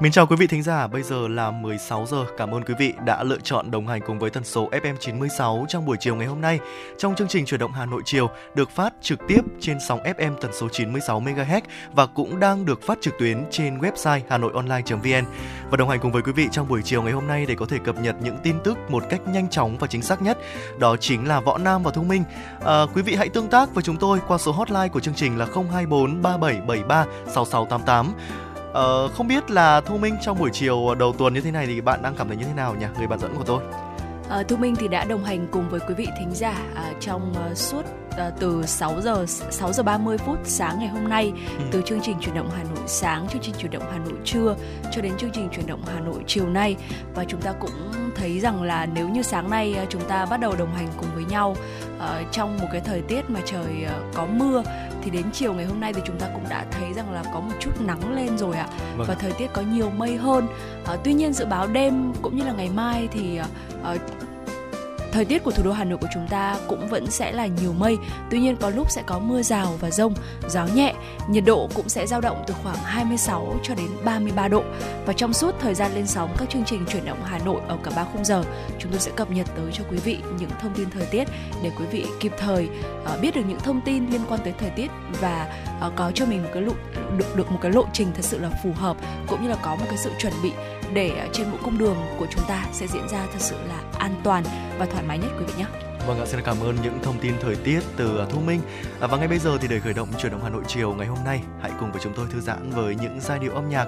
Mến chào quý vị thính giả, bây giờ là 16 giờ. Cảm ơn quý vị đã lựa chọn đồng hành cùng với tần số FM 96 trong buổi chiều ngày hôm nay. Trong chương trình chuyển động Hà Nội chiều được phát trực tiếp trên sóng FM tần số 96 MHz và cũng đang được phát trực tuyến trên website hanoionline.vn. Và đồng hành cùng với quý vị trong buổi chiều ngày hôm nay để có thể cập nhật những tin tức một cách nhanh chóng và chính xác nhất, đó chính là Võ Nam và Thu Minh. À, quý vị hãy tương tác với chúng tôi qua số hotline của chương trình là 024 3773 6688 Ờ, không biết là Thu Minh trong buổi chiều đầu tuần như thế này thì bạn đang cảm thấy như thế nào nhỉ? Người bạn dẫn của tôi. À, Thu Minh thì đã đồng hành cùng với quý vị thính giả à, trong uh, suốt à, từ 6 giờ 6 giờ 30 phút sáng ngày hôm nay ừ. từ chương trình chuyển động Hà Nội sáng, chương trình chuyển động Hà Nội trưa cho đến chương trình chuyển động Hà Nội chiều nay và chúng ta cũng thấy rằng là nếu như sáng nay chúng ta bắt đầu đồng hành cùng với nhau uh, trong một cái thời tiết mà trời uh, có mưa thì đến chiều ngày hôm nay thì chúng ta cũng đã thấy rằng là có một chút nắng lên rồi ạ vâng. và thời tiết có nhiều mây hơn à, tuy nhiên dự báo đêm cũng như là ngày mai thì uh, Thời tiết của thủ đô Hà Nội của chúng ta cũng vẫn sẽ là nhiều mây, tuy nhiên có lúc sẽ có mưa rào và rông, gió nhẹ, nhiệt độ cũng sẽ dao động từ khoảng 26 cho đến 33 độ. Và trong suốt thời gian lên sóng các chương trình chuyển động Hà Nội ở cả ba khung giờ, chúng tôi sẽ cập nhật tới cho quý vị những thông tin thời tiết để quý vị kịp thời ờ, biết được những thông tin liên quan tới thời tiết và ờ, có cho mình một cái lộ được được một cái lộ trình thật sự là phù hợp cũng như là có một cái sự chuẩn bị để trên mỗi cung đường của chúng ta sẽ diễn ra thật sự là an toàn và thoải mái nhất quý vị nhé. Vâng ạ, xin cảm ơn những thông tin thời tiết từ à, Thu Minh. À, và ngay bây giờ thì để khởi động chuyển động Hà Nội chiều ngày hôm nay, hãy cùng với chúng tôi thư giãn với những giai điệu âm nhạc.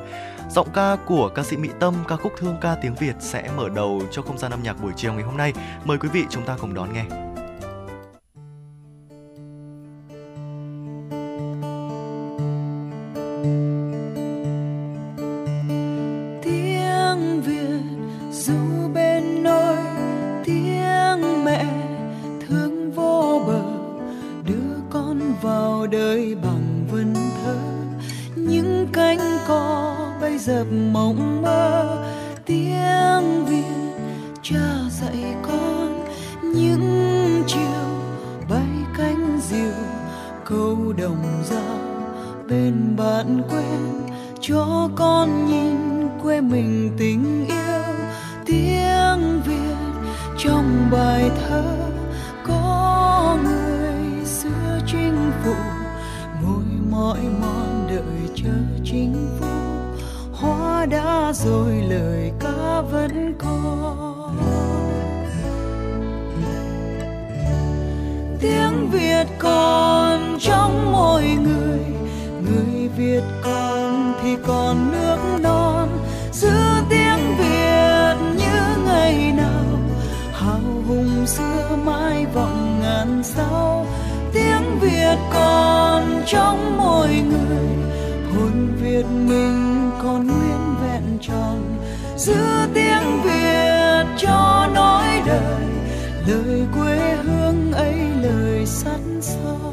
Giọng ca của ca sĩ Mỹ Tâm, ca khúc Thương ca tiếng Việt sẽ mở đầu cho không gian âm nhạc buổi chiều ngày hôm nay. Mời quý vị chúng ta cùng đón nghe. dập mộng mơ, tiếng việt cha dạy con những chiều bay cánh diều, câu đồng dao bên bạn quen cho con nhìn quê mình tình yêu. Tiếng việt trong bài thơ có người xưa chinh phục ngồi mỏi mòn rồi lời ca vẫn còn. Tiếng việt còn trong mỗi người người việt còn thì còn nước non. Giữ tiếng việt như ngày nào, hào hùng xưa mãi vọng ngàn sao. Tiếng việt còn trong mỗi người, hồn việt mình còn nguyên tròn giữa tiếng việt cho nói đời lời quê hương ấy lời sắt son.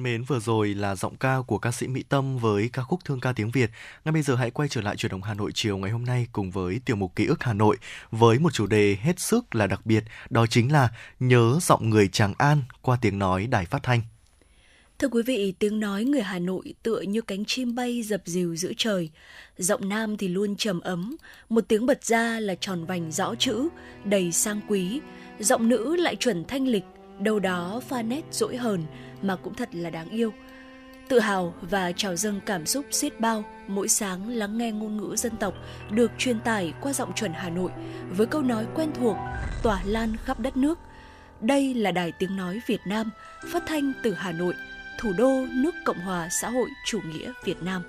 Thân mến, vừa rồi là giọng ca của ca sĩ Mỹ Tâm với ca khúc Thương ca tiếng Việt. Ngay bây giờ hãy quay trở lại truyền động Hà Nội chiều ngày hôm nay cùng với tiểu mục Ký ức Hà Nội với một chủ đề hết sức là đặc biệt, đó chính là nhớ giọng người Tràng An qua tiếng nói đài phát thanh. Thưa quý vị, tiếng nói người Hà Nội tựa như cánh chim bay dập dìu giữa trời. Giọng nam thì luôn trầm ấm, một tiếng bật ra là tròn vành rõ chữ, đầy sang quý. Giọng nữ lại chuẩn thanh lịch, đâu đó pha nét dỗi hờn mà cũng thật là đáng yêu. Tự hào và trào dâng cảm xúc xiết bao mỗi sáng lắng nghe ngôn ngữ dân tộc được truyền tải qua giọng chuẩn Hà Nội với câu nói quen thuộc, tỏa lan khắp đất nước. Đây là đài tiếng nói Việt Nam, phát thanh từ Hà Nội – thủ đô nước Cộng hòa xã hội chủ nghĩa Việt Nam.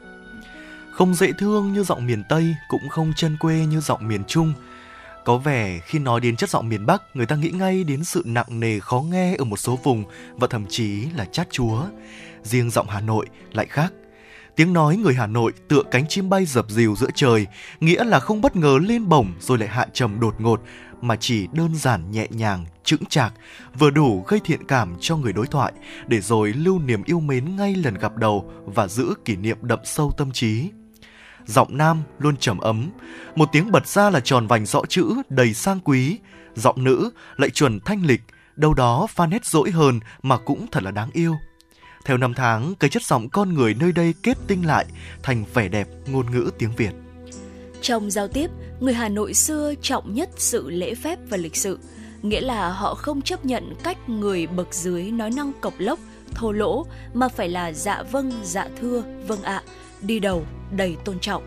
Không dễ thương như giọng miền Tây, cũng không chân quê như giọng miền Trung. Có vẻ khi nói đến chất giọng miền Bắc, người ta nghĩ ngay đến sự nặng nề khó nghe ở một số vùng và thậm chí là chát chúa. Riêng giọng Hà Nội lại khác. Tiếng nói người Hà Nội tựa cánh chim bay dập dìu giữa trời, nghĩa là không bất ngờ lên bổng rồi lại hạ trầm đột ngột, mà chỉ đơn giản nhẹ nhàng, chững chạc, vừa đủ gây thiện cảm cho người đối thoại, để rồi lưu niềm yêu mến ngay lần gặp đầu và giữ kỷ niệm đậm sâu tâm trí. Giọng nam luôn trầm ấm, một tiếng bật ra là tròn vành rõ chữ đầy sang quý, giọng nữ lại chuẩn thanh lịch, đâu đó pha nét dỗi hơn mà cũng thật là đáng yêu. Theo năm tháng, cái chất giọng con người nơi đây kết tinh lại thành vẻ đẹp ngôn ngữ tiếng Việt. Trong giao tiếp, người Hà Nội xưa trọng nhất sự lễ phép và lịch sự, nghĩa là họ không chấp nhận cách người bậc dưới nói năng cộc lốc, thô lỗ mà phải là dạ vâng, dạ thưa, vâng ạ, đi đầu, đầy tôn trọng.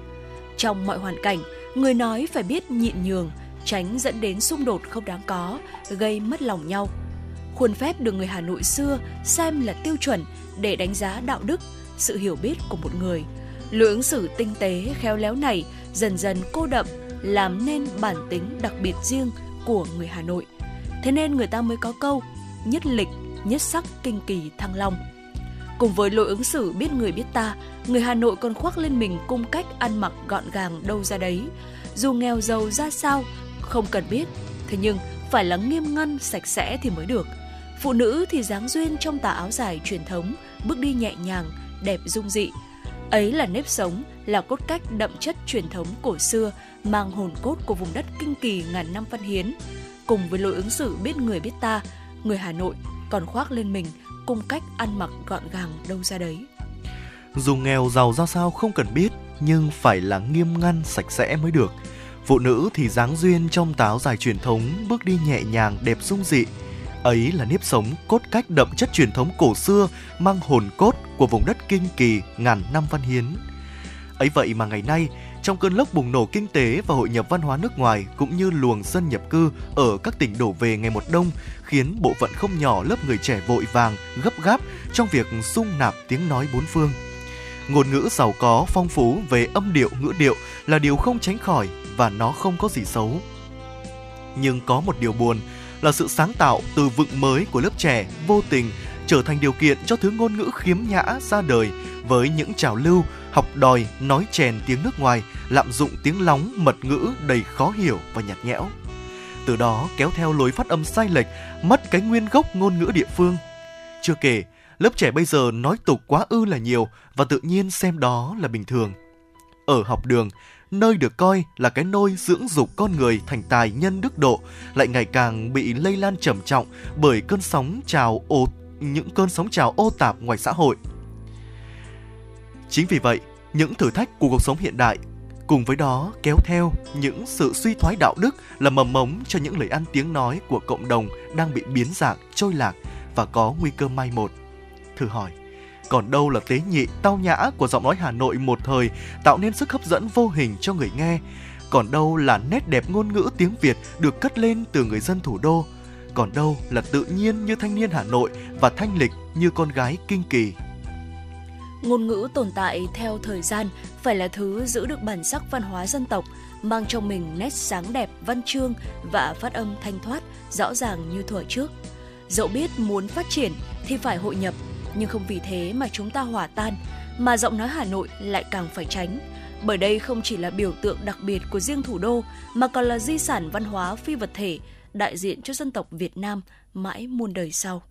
Trong mọi hoàn cảnh, người nói phải biết nhịn nhường, tránh dẫn đến xung đột không đáng có, gây mất lòng nhau. Khuôn phép được người Hà Nội xưa xem là tiêu chuẩn để đánh giá đạo đức, sự hiểu biết của một người. Lối ứng xử tinh tế, khéo léo này dần dần cô đậm, làm nên bản tính đặc biệt riêng của người Hà Nội. Thế nên người ta mới có câu nhất lịch, nhất sắc kinh kỳ thăng long. Cùng với lối ứng xử biết người biết ta, người Hà Nội còn khoác lên mình cung cách ăn mặc gọn gàng đâu ra đấy. Dù nghèo giàu ra sao, không cần biết, thế nhưng phải là nghiêm ngăn sạch sẽ thì mới được. Phụ nữ thì dáng duyên trong tà áo dài truyền thống, bước đi nhẹ nhàng, đẹp dung dị. Ấy là nếp sống, là cốt cách đậm chất truyền thống cổ xưa, mang hồn cốt của vùng đất kinh kỳ ngàn năm văn hiến. Cùng với lối ứng xử biết người biết ta, người Hà Nội còn khoác lên mình cung cách ăn mặc gọn gàng đâu ra đấy. Dù nghèo giàu ra sao không cần biết, nhưng phải là nghiêm ngăn sạch sẽ mới được. Phụ nữ thì dáng duyên trong táo dài truyền thống, bước đi nhẹ nhàng đẹp dung dị. Ấy là nếp sống cốt cách đậm chất truyền thống cổ xưa, mang hồn cốt của vùng đất kinh kỳ ngàn năm văn hiến. Ấy vậy mà ngày nay, trong cơn lốc bùng nổ kinh tế và hội nhập văn hóa nước ngoài cũng như luồng dân nhập cư ở các tỉnh đổ về ngày một đông khiến bộ phận không nhỏ lớp người trẻ vội vàng, gấp gáp trong việc sung nạp tiếng nói bốn phương. Ngôn ngữ giàu có, phong phú về âm điệu, ngữ điệu là điều không tránh khỏi và nó không có gì xấu. Nhưng có một điều buồn là sự sáng tạo từ vựng mới của lớp trẻ vô tình trở thành điều kiện cho thứ ngôn ngữ khiếm nhã ra đời với những trào lưu học đòi nói chèn tiếng nước ngoài, lạm dụng tiếng lóng mật ngữ đầy khó hiểu và nhạt nhẽo. Từ đó kéo theo lối phát âm sai lệch, mất cái nguyên gốc ngôn ngữ địa phương. Chưa kể, lớp trẻ bây giờ nói tục quá ư là nhiều và tự nhiên xem đó là bình thường. Ở học đường, nơi được coi là cái nôi dưỡng dục con người thành tài nhân đức độ lại ngày càng bị lây lan trầm trọng bởi cơn sóng trào ồ những cơn sóng trào ô tạp ngoài xã hội. Chính vì vậy, những thử thách của cuộc sống hiện đại cùng với đó kéo theo những sự suy thoái đạo đức là mầm mống cho những lời ăn tiếng nói của cộng đồng đang bị biến dạng, trôi lạc và có nguy cơ mai một. Thử hỏi, còn đâu là tế nhị tao nhã của giọng nói Hà Nội một thời tạo nên sức hấp dẫn vô hình cho người nghe, còn đâu là nét đẹp ngôn ngữ tiếng Việt được cất lên từ người dân thủ đô, còn đâu là tự nhiên như thanh niên Hà Nội và thanh lịch như con gái kinh kỳ. Ngôn ngữ tồn tại theo thời gian phải là thứ giữ được bản sắc văn hóa dân tộc, mang trong mình nét sáng đẹp văn chương và phát âm thanh thoát, rõ ràng như thuở trước. Dẫu biết muốn phát triển thì phải hội nhập, nhưng không vì thế mà chúng ta hòa tan, mà giọng nói Hà Nội lại càng phải tránh. Bởi đây không chỉ là biểu tượng đặc biệt của riêng thủ đô mà còn là di sản văn hóa phi vật thể đại diện cho dân tộc Việt Nam mãi muôn đời sau.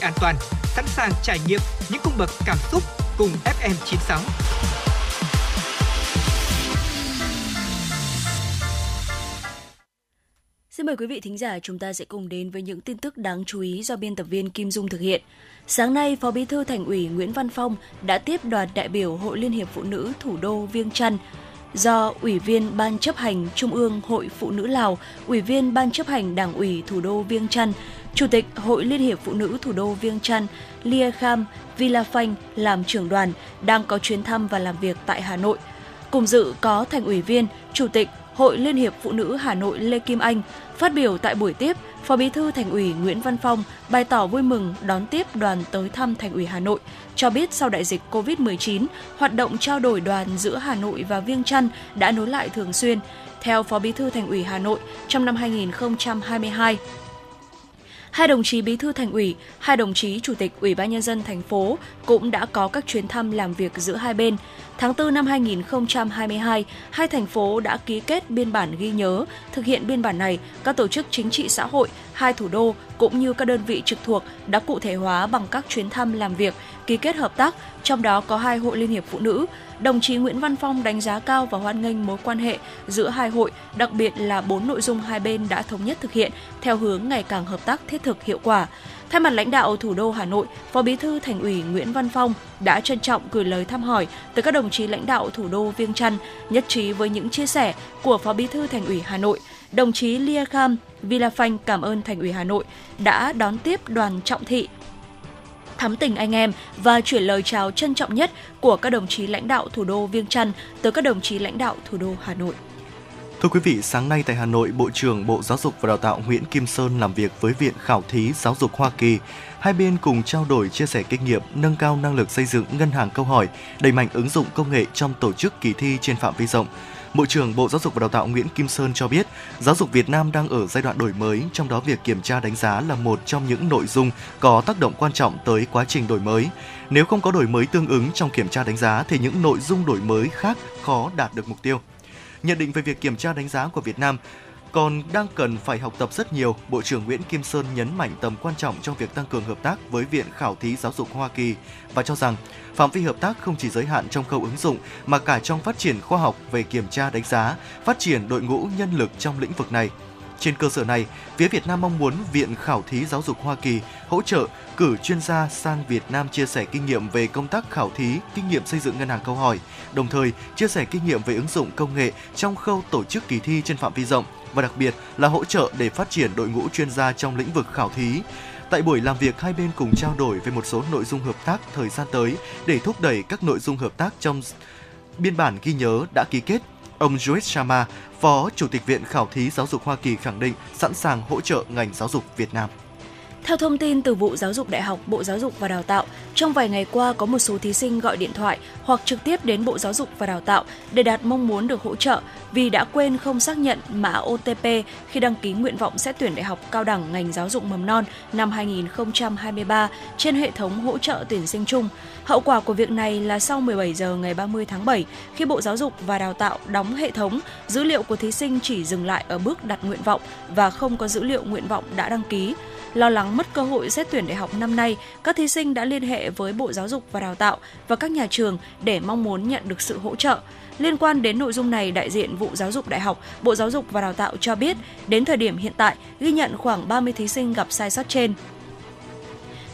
Hãy an toàn, sẵn sàng trải nghiệm những cung bậc cảm xúc cùng FM96. Xin mời quý vị thính giả chúng ta sẽ cùng đến với những tin tức đáng chú ý do biên tập viên Kim Dung thực hiện. Sáng nay, Phó Bí thư Thành ủy Nguyễn Văn Phong đã tiếp đoàn đại biểu Hội Liên hiệp Phụ nữ thủ đô Viêng Chăn do Ủy viên Ban chấp hành Trung ương Hội Phụ nữ Lào, Ủy viên Ban chấp hành Đảng ủy thủ đô Viêng Chăn, Chủ tịch Hội Liên hiệp Phụ nữ thủ đô Viêng Chăn, Lia Kham Villafanh làm trưởng đoàn đang có chuyến thăm và làm việc tại Hà Nội. Cùng dự có thành ủy viên, Chủ tịch Hội Liên hiệp Phụ nữ Hà Nội Lê Kim Anh. Phát biểu tại buổi tiếp, Phó Bí thư Thành ủy Nguyễn Văn Phong bày tỏ vui mừng đón tiếp đoàn tới thăm Thành ủy Hà Nội, cho biết sau đại dịch COVID-19, hoạt động trao đổi đoàn giữa Hà Nội và Viêng Chăn đã nối lại thường xuyên. Theo Phó Bí thư Thành ủy Hà Nội, trong năm 2022, Hai đồng chí bí thư thành ủy, hai đồng chí chủ tịch Ủy ban nhân dân thành phố cũng đã có các chuyến thăm làm việc giữa hai bên. Tháng 4 năm 2022, hai thành phố đã ký kết biên bản ghi nhớ. Thực hiện biên bản này, các tổ chức chính trị xã hội, hai thủ đô cũng như các đơn vị trực thuộc đã cụ thể hóa bằng các chuyến thăm làm việc, ký kết hợp tác, trong đó có hai hội liên hiệp phụ nữ. Đồng chí Nguyễn Văn Phong đánh giá cao và hoan nghênh mối quan hệ giữa hai hội, đặc biệt là bốn nội dung hai bên đã thống nhất thực hiện theo hướng ngày càng hợp tác thiết thực hiệu quả. Thay mặt lãnh đạo thủ đô Hà Nội, Phó Bí thư Thành ủy Nguyễn Văn Phong đã trân trọng gửi lời thăm hỏi tới các đồng chí lãnh đạo thủ đô Viêng Chăn, nhất trí với những chia sẻ của Phó Bí thư Thành ủy Hà Nội. Đồng chí Lia Kham Villafanh cảm ơn Thành ủy Hà Nội đã đón tiếp đoàn trọng thị thắm tình anh em và chuyển lời chào trân trọng nhất của các đồng chí lãnh đạo thủ đô Viêng Chăn tới các đồng chí lãnh đạo thủ đô Hà Nội. Thưa quý vị, sáng nay tại Hà Nội, Bộ trưởng Bộ Giáo dục và Đào tạo Nguyễn Kim Sơn làm việc với Viện Khảo thí Giáo dục Hoa Kỳ. Hai bên cùng trao đổi chia sẻ kinh nghiệm, nâng cao năng lực xây dựng ngân hàng câu hỏi, đẩy mạnh ứng dụng công nghệ trong tổ chức kỳ thi trên phạm vi rộng. Bộ trưởng Bộ Giáo dục và Đào tạo Nguyễn Kim Sơn cho biết, giáo dục Việt Nam đang ở giai đoạn đổi mới, trong đó việc kiểm tra đánh giá là một trong những nội dung có tác động quan trọng tới quá trình đổi mới. Nếu không có đổi mới tương ứng trong kiểm tra đánh giá thì những nội dung đổi mới khác khó đạt được mục tiêu. Nhận định về việc kiểm tra đánh giá của Việt Nam, còn đang cần phải học tập rất nhiều, Bộ trưởng Nguyễn Kim Sơn nhấn mạnh tầm quan trọng trong việc tăng cường hợp tác với Viện Khảo thí Giáo dục Hoa Kỳ và cho rằng phạm vi hợp tác không chỉ giới hạn trong khâu ứng dụng mà cả trong phát triển khoa học về kiểm tra đánh giá, phát triển đội ngũ nhân lực trong lĩnh vực này. Trên cơ sở này, phía Việt Nam mong muốn Viện Khảo thí Giáo dục Hoa Kỳ hỗ trợ cử chuyên gia sang Việt Nam chia sẻ kinh nghiệm về công tác khảo thí, kinh nghiệm xây dựng ngân hàng câu hỏi, đồng thời chia sẻ kinh nghiệm về ứng dụng công nghệ trong khâu tổ chức kỳ thi trên phạm vi rộng và đặc biệt là hỗ trợ để phát triển đội ngũ chuyên gia trong lĩnh vực khảo thí. Tại buổi làm việc, hai bên cùng trao đổi về một số nội dung hợp tác thời gian tới để thúc đẩy các nội dung hợp tác trong biên bản ghi nhớ đã ký kết. Ông Joyce Sharma, Phó Chủ tịch Viện Khảo thí Giáo dục Hoa Kỳ khẳng định sẵn sàng hỗ trợ ngành giáo dục Việt Nam. Theo thông tin từ vụ Giáo dục Đại học, Bộ Giáo dục và Đào tạo, trong vài ngày qua có một số thí sinh gọi điện thoại hoặc trực tiếp đến Bộ Giáo dục và Đào tạo để đạt mong muốn được hỗ trợ vì đã quên không xác nhận mã OTP khi đăng ký nguyện vọng xét tuyển đại học cao đẳng ngành giáo dục mầm non năm 2023 trên hệ thống hỗ trợ tuyển sinh chung. Hậu quả của việc này là sau 17 giờ ngày 30 tháng 7, khi Bộ Giáo dục và Đào tạo đóng hệ thống, dữ liệu của thí sinh chỉ dừng lại ở bước đặt nguyện vọng và không có dữ liệu nguyện vọng đã đăng ký. Lo lắng mất cơ hội xét tuyển đại học năm nay, các thí sinh đã liên hệ với Bộ Giáo dục và Đào tạo và các nhà trường để mong muốn nhận được sự hỗ trợ. Liên quan đến nội dung này, đại diện vụ giáo dục đại học, Bộ Giáo dục và Đào tạo cho biết, đến thời điểm hiện tại, ghi nhận khoảng 30 thí sinh gặp sai sót trên.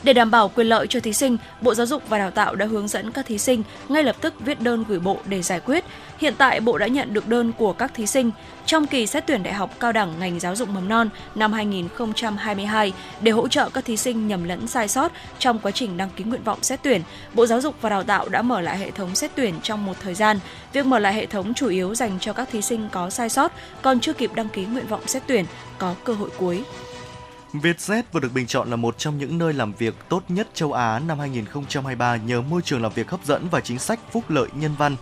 Để đảm bảo quyền lợi cho thí sinh, Bộ Giáo dục và Đào tạo đã hướng dẫn các thí sinh ngay lập tức viết đơn gửi Bộ để giải quyết. Hiện tại Bộ đã nhận được đơn của các thí sinh trong kỳ xét tuyển đại học cao đẳng ngành giáo dục mầm non năm 2022 để hỗ trợ các thí sinh nhầm lẫn sai sót trong quá trình đăng ký nguyện vọng xét tuyển. Bộ Giáo dục và Đào tạo đã mở lại hệ thống xét tuyển trong một thời gian. Việc mở lại hệ thống chủ yếu dành cho các thí sinh có sai sót còn chưa kịp đăng ký nguyện vọng xét tuyển có cơ hội cuối. Vietjet vừa được bình chọn là một trong những nơi làm việc tốt nhất châu Á năm 2023 nhờ môi trường làm việc hấp dẫn và chính sách phúc lợi nhân văn.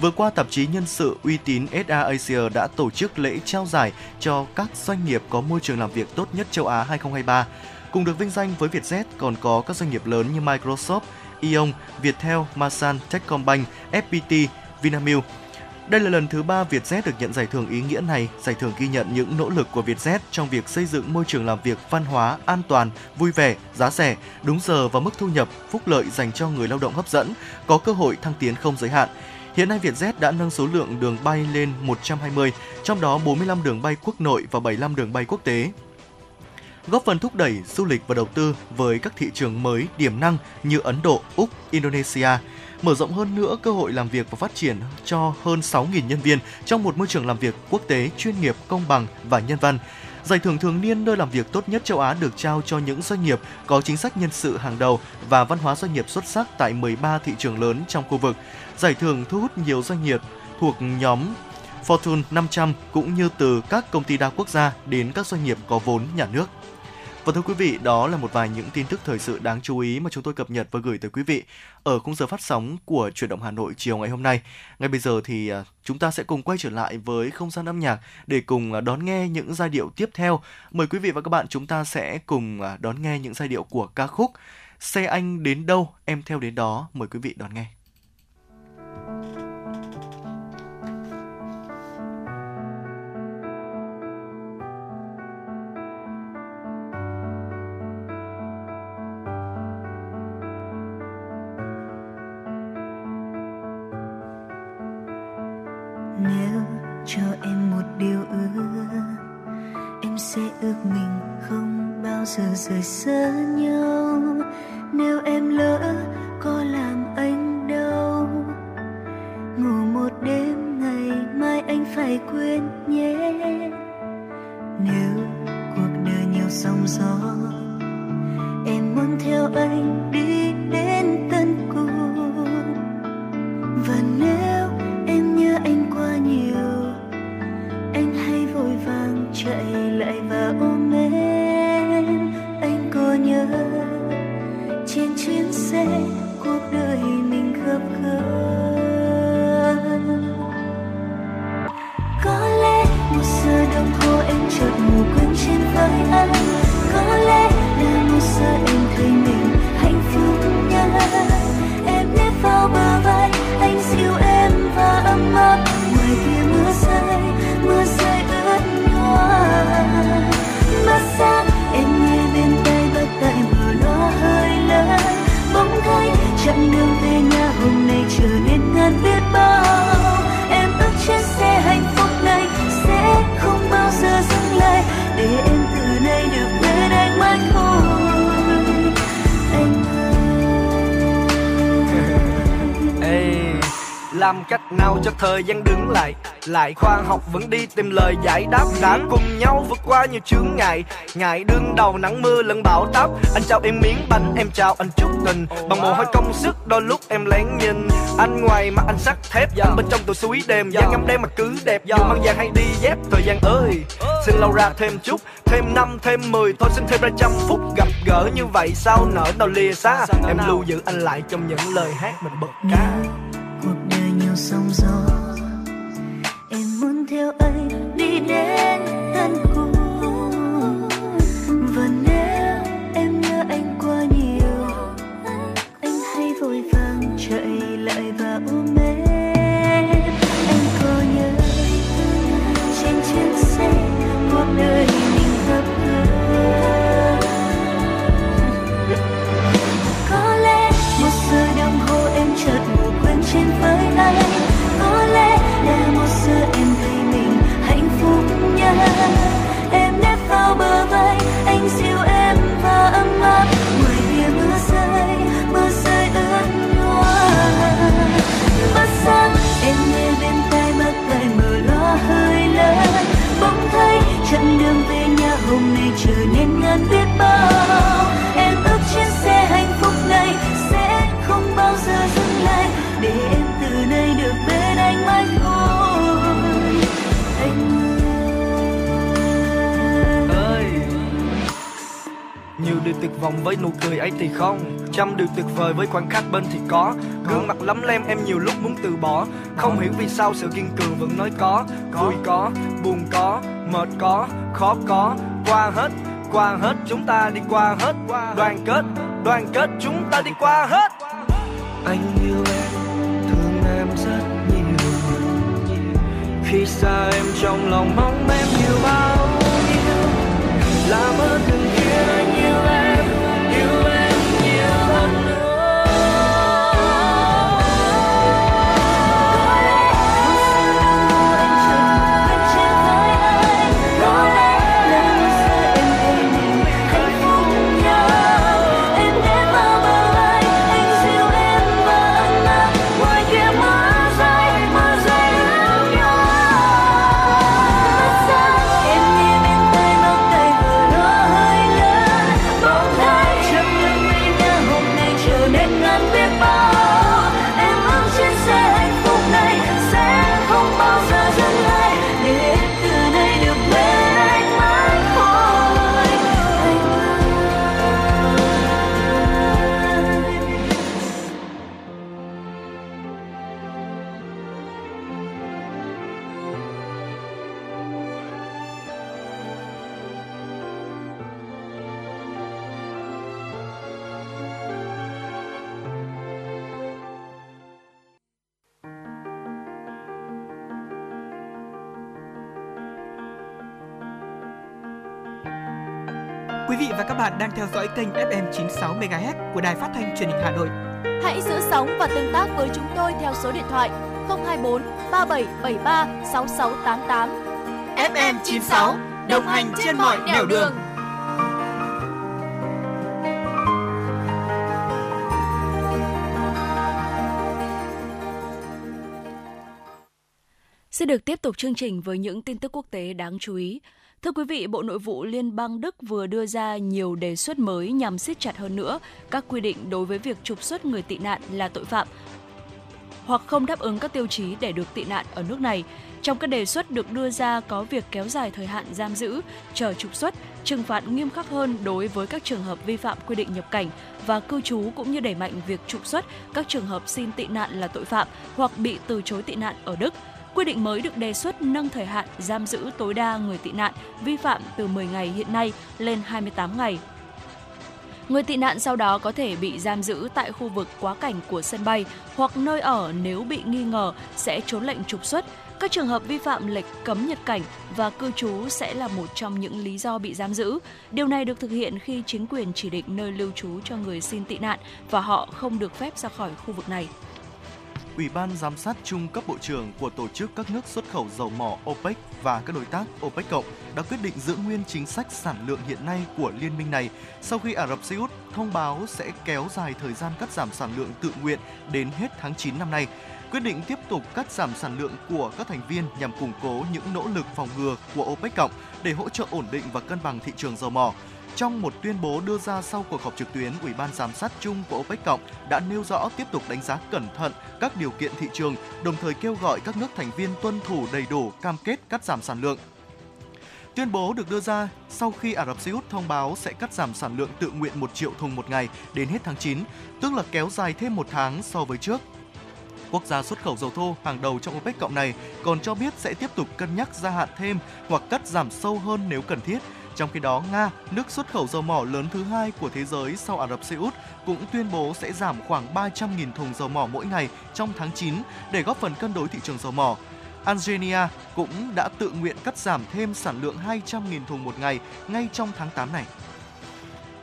Vừa qua, tạp chí nhân sự uy tín SA Asia đã tổ chức lễ trao giải cho các doanh nghiệp có môi trường làm việc tốt nhất châu Á 2023. Cùng được vinh danh với Vietjet còn có các doanh nghiệp lớn như Microsoft, Eon, Viettel, Masan, Techcombank, FPT, Vinamilk. Đây là lần thứ ba Vietjet được nhận giải thưởng ý nghĩa này. Giải thưởng ghi nhận những nỗ lực của Vietjet trong việc xây dựng môi trường làm việc văn hóa, an toàn, vui vẻ, giá rẻ, đúng giờ và mức thu nhập, phúc lợi dành cho người lao động hấp dẫn, có cơ hội thăng tiến không giới hạn. Hiện nay Vietjet đã nâng số lượng đường bay lên 120, trong đó 45 đường bay quốc nội và 75 đường bay quốc tế góp phần thúc đẩy du lịch và đầu tư với các thị trường mới điểm năng như Ấn Độ, Úc, Indonesia, mở rộng hơn nữa cơ hội làm việc và phát triển cho hơn 6.000 nhân viên trong một môi trường làm việc quốc tế chuyên nghiệp, công bằng và nhân văn. Giải thưởng thường niên nơi làm việc tốt nhất châu Á được trao cho những doanh nghiệp có chính sách nhân sự hàng đầu và văn hóa doanh nghiệp xuất sắc tại 13 thị trường lớn trong khu vực. Giải thưởng thu hút nhiều doanh nghiệp thuộc nhóm Fortune 500 cũng như từ các công ty đa quốc gia đến các doanh nghiệp có vốn nhà nước. Và thưa quý vị, đó là một vài những tin tức thời sự đáng chú ý mà chúng tôi cập nhật và gửi tới quý vị ở khung giờ phát sóng của Chuyển động Hà Nội chiều ngày hôm nay. Ngay bây giờ thì à, chúng ta sẽ cùng quay trở lại với không gian âm nhạc để cùng à, đón nghe những giai điệu tiếp theo. Mời quý vị và các bạn chúng ta sẽ cùng à, đón nghe những giai điệu của ca khúc Xe anh đến đâu, em theo đến đó. Mời quý vị đón nghe. Rời xa nhau. Nếu em lỡ lại khoa học vẫn đi tìm lời giải đáp. Đã cùng nhau vượt qua nhiều chướng ngại. Ngại đương đầu nắng mưa lẫn bão táp. Anh trao em miếng bánh em trao anh chút tình. Bằng mồ hôi công sức đôi lúc em lén nhìn. Anh ngoài mặt anh sắt thép anh bên trong tụi suối đêm. Dáng ngắm đêm mà cứ đẹp. Dù mang vàng hay đi dép thời gian ơi. Xin lâu ra thêm chút thêm năm thêm mười. Thôi xin thêm ra trăm phút gặp gỡ như vậy. Sao nở nào lìa xa? Em lưu giữ anh lại trong những lời hát mình bật ca. Cuộc đời nhiều sóng gió điều tuyệt vọng với nụ cười ấy thì không. Trăm điều tuyệt vời với khoảnh khắc bên thì có. Gương mặt lắm lem em nhiều lúc muốn từ bỏ. Không hiểu vì sao sự kiên cường vẫn nói có. Vui có, buồn có, mệt có, khó có. Qua hết qua hết, chúng ta đi qua hết. Đoàn kết đoàn kết, chúng ta đi qua hết. Anh yêu em, thương em rất nhiều. Khi xa em trong lòng mong em nhiều bao nhiêu. Làm ơn đừng kia anh theo dõi kênh FM 96 MHz của Đài Phát thanh Truyền hình Hà Nội. Hãy giữ sóng và tương tác với chúng tôi theo số điện thoại 024 3773 6688. FM 96 đồng hành trên mọi nẻo đường. Xin được tiếp tục chương trình với những tin tức quốc tế đáng chú ý. Thưa quý vị, Bộ Nội vụ Liên bang Đức vừa đưa ra nhiều đề xuất mới nhằm siết chặt hơn nữa các quy định đối với việc trục xuất người tị nạn là tội phạm hoặc không đáp ứng các tiêu chí để được tị nạn ở nước này. Trong các đề xuất được đưa ra có việc kéo dài thời hạn giam giữ, chờ trục xuất, trừng phạt nghiêm khắc hơn đối với các trường hợp vi phạm quy định nhập cảnh và cư trú cũng như đẩy mạnh việc trục xuất các trường hợp xin tị nạn là tội phạm hoặc bị từ chối tị nạn ở Đức. Quy định mới được đề xuất nâng thời hạn giam giữ tối đa người tị nạn vi phạm từ 10 ngày hiện nay lên 28 ngày. Người tị nạn sau đó có thể bị giam giữ tại khu vực quá cảnh của sân bay hoặc nơi ở nếu bị nghi ngờ sẽ trốn lệnh trục xuất. Các trường hợp vi phạm lệnh cấm nhập cảnh và cư trú sẽ là một trong những lý do bị giam giữ. Điều này được thực hiện khi chính quyền chỉ định nơi lưu trú cho người xin tị nạn và họ không được phép ra khỏi khu vực này. Ủy ban giám sát chung cấp bộ trưởng của tổ chức các nước xuất khẩu dầu mỏ OPEC và các đối tác OPEC cộng đã quyết định giữ nguyên chính sách sản lượng hiện nay của liên minh này sau khi Ả Rập Xê Út thông báo sẽ kéo dài thời gian cắt giảm sản lượng tự nguyện đến hết tháng 9 năm nay. Quyết định tiếp tục cắt giảm sản lượng của các thành viên nhằm củng cố những nỗ lực phòng ngừa của OPEC cộng để hỗ trợ ổn định và cân bằng thị trường dầu mỏ. Trong một tuyên bố đưa ra sau cuộc họp trực tuyến, Ủy ban giám sát chung của OPEC cộng đã nêu rõ tiếp tục đánh giá cẩn thận các điều kiện thị trường, đồng thời kêu gọi các nước thành viên tuân thủ đầy đủ cam kết cắt giảm sản lượng. Tuyên bố được đưa ra sau khi Ả Rập Xê Út thông báo sẽ cắt giảm sản lượng tự nguyện 1 triệu thùng một ngày đến hết tháng 9, tức là kéo dài thêm một tháng so với trước. Quốc gia xuất khẩu dầu thô hàng đầu trong OPEC cộng này còn cho biết sẽ tiếp tục cân nhắc gia hạn thêm hoặc cắt giảm sâu hơn nếu cần thiết. Trong khi đó, Nga, nước xuất khẩu dầu mỏ lớn thứ hai của thế giới sau Ả Rập Xê Út, cũng tuyên bố sẽ giảm khoảng 300.000 thùng dầu mỏ mỗi ngày trong tháng 9 để góp phần cân đối thị trường dầu mỏ. Algeria cũng đã tự nguyện cắt giảm thêm sản lượng 200.000 thùng một ngày ngay trong tháng 8 này.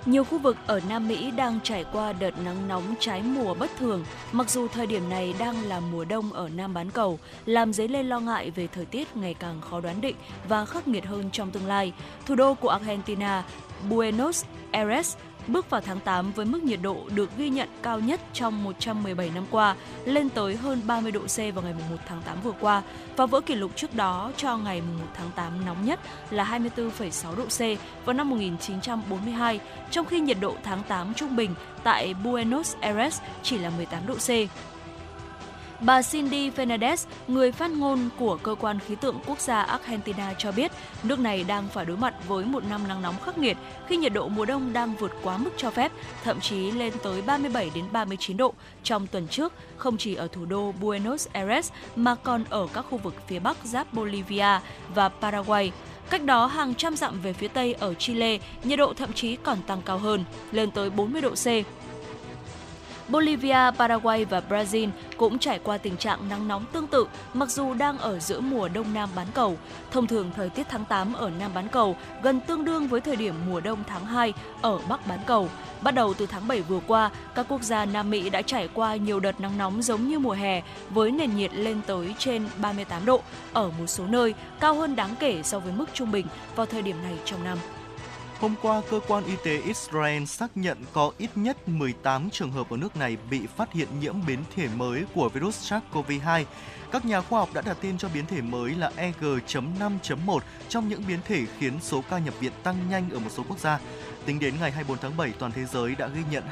Nhiều khu vực ở Nam Mỹ đang trải qua đợt nắng nóng trái mùa bất thường, mặc dù thời điểm này đang là mùa đông ở Nam bán cầu, làm dấy lên lo ngại về thời tiết ngày càng khó đoán định và khắc nghiệt hơn trong tương lai. Thủ đô của Argentina, Buenos Aires bước vào tháng 8 với mức nhiệt độ được ghi nhận cao nhất trong 117 năm qua, lên tới hơn 30 độ C vào ngày 1 tháng 8 vừa qua và vỡ kỷ lục trước đó cho ngày 1 tháng 8 nóng nhất là 24,6 độ C vào năm 1942, trong khi nhiệt độ tháng 8 trung bình tại Buenos Aires chỉ là 18 độ C. Bà Cindy Fernandez, người phát ngôn của cơ quan khí tượng quốc gia Argentina cho biết, nước này đang phải đối mặt với một năm nắng nóng khắc nghiệt khi nhiệt độ mùa đông đang vượt quá mức cho phép, thậm chí lên tới 37 đến 39 độ trong tuần trước, không chỉ ở thủ đô Buenos Aires mà còn ở các khu vực phía bắc giáp Bolivia và Paraguay. Cách đó hàng trăm dặm về phía tây ở Chile, nhiệt độ thậm chí còn tăng cao hơn, lên tới 40 độ C. Bolivia, Paraguay và Brazil cũng trải qua tình trạng nắng nóng tương tự, mặc dù đang ở giữa mùa đông nam bán cầu. Thông thường thời tiết tháng 8 ở nam bán cầu gần tương đương với thời điểm mùa đông tháng 2 ở bắc bán cầu. Bắt đầu từ tháng 7 vừa qua, các quốc gia Nam Mỹ đã trải qua nhiều đợt nắng nóng giống như mùa hè với nền nhiệt lên tới trên 38 độ ở một số nơi, cao hơn đáng kể so với mức trung bình vào thời điểm này trong năm. Hôm qua, cơ quan y tế Israel xác nhận có ít nhất 18 trường hợp ở nước này bị phát hiện nhiễm biến thể mới của virus SARS-CoV-2. Các nhà khoa học đã đặt tên cho biến thể mới là EG.5.1 trong những biến thể khiến số ca nhập viện tăng nhanh ở một số quốc gia. Tính đến ngày 24 tháng 7, toàn thế giới đã ghi nhận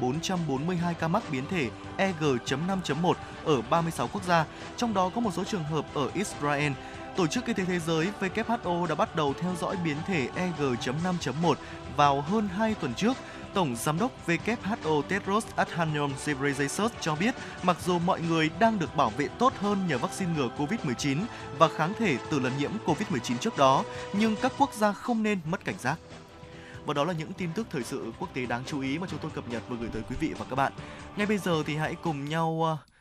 2.442 ca mắc biến thể EG.5.1 ở 36 quốc gia, trong đó có một số trường hợp ở Israel. Tổ chức Y tế Thế giới WHO đã bắt đầu theo dõi biến thể EG.5.1 vào hơn 2 tuần trước. Tổng Giám đốc WHO Tedros Adhanom Ghebreyesus cho biết, mặc dù mọi người đang được bảo vệ tốt hơn nhờ vaccine ngừa COVID-19 và kháng thể từ lần nhiễm COVID-19 trước đó, nhưng các quốc gia không nên mất cảnh giác. Và đó là những tin tức thời sự quốc tế đáng chú ý mà chúng tôi cập nhật và gửi tới quý vị và các bạn. Ngay bây giờ thì hãy cùng nhau à,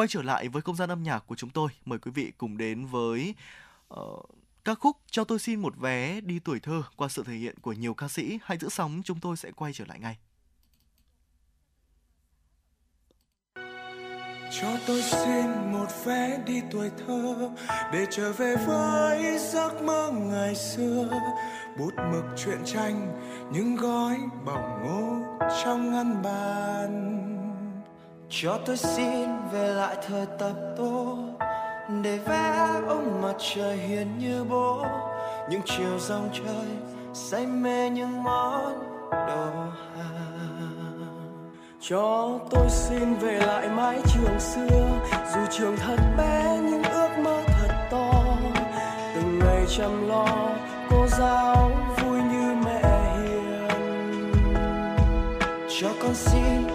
quay trở lại với không gian âm nhạc của chúng tôi. Mời quý vị cùng đến với uh, ca khúc Cho tôi xin một vé đi tuổi thơ qua sự thể hiện của nhiều ca sĩ. Hãy giữ sóng, chúng tôi sẽ quay trở lại ngay. cho tôi xin một vé đi tuổi thơ để trở về với giấc mơ ngày xưa bút mực truyện tranh những gói bỏng ngô trong ngăn bàn cho tôi xin về lại thời tập tô, để vẽ ông mặt trời hiền như bố. Những chiều dòng trời say mê những món đồ cho tôi xin về lại mái trường xưa, dù trường thật bé nhưng ước mơ thật to. Từng ngày chăm lo, cô giáo vui như mẹ hiền. Cho con xin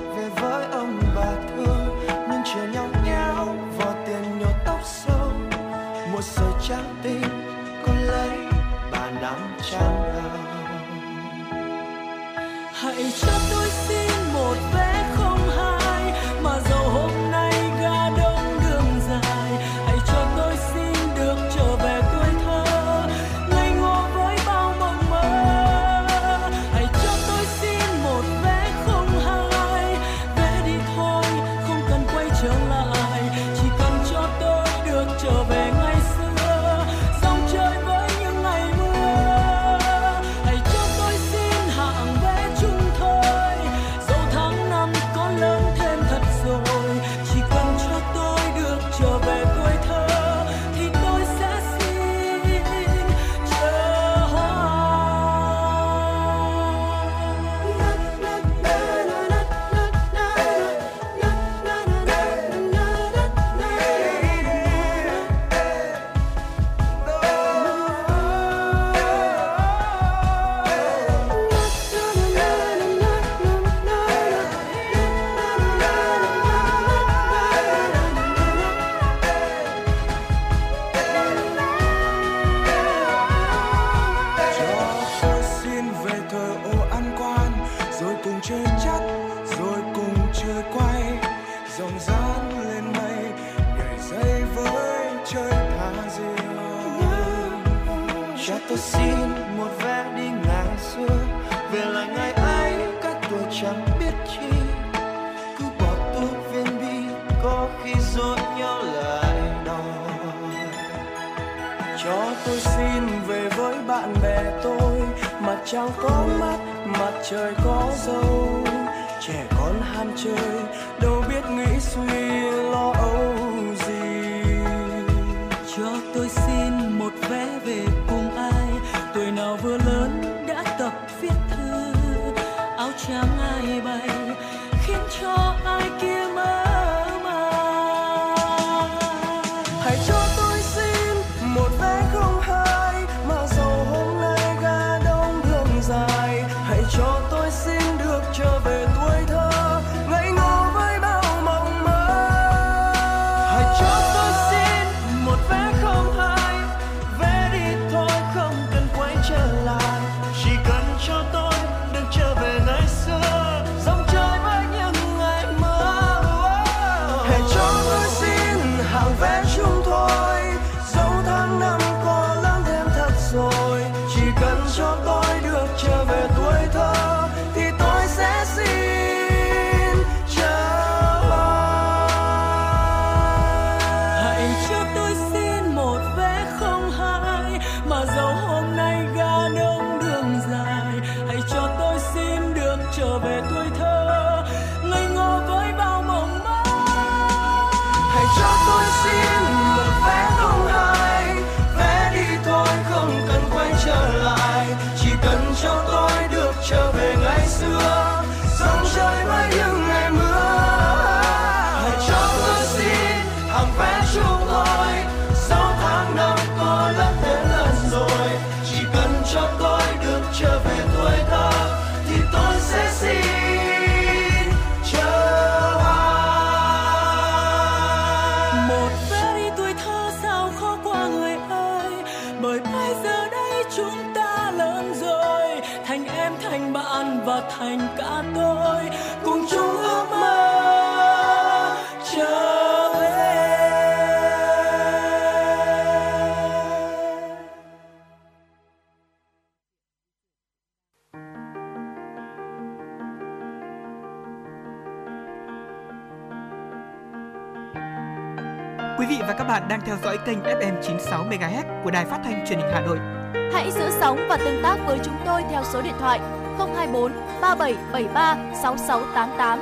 anh cả tôi cùng chung ước mơ trở về Quý vị và các bạn đang theo dõi kênh FM 96 MHz của Đài Phát thanh Truyền hình Hà Nội. Hãy giữ sóng và tương tác với chúng tôi theo số điện thoại 024 3773 6688.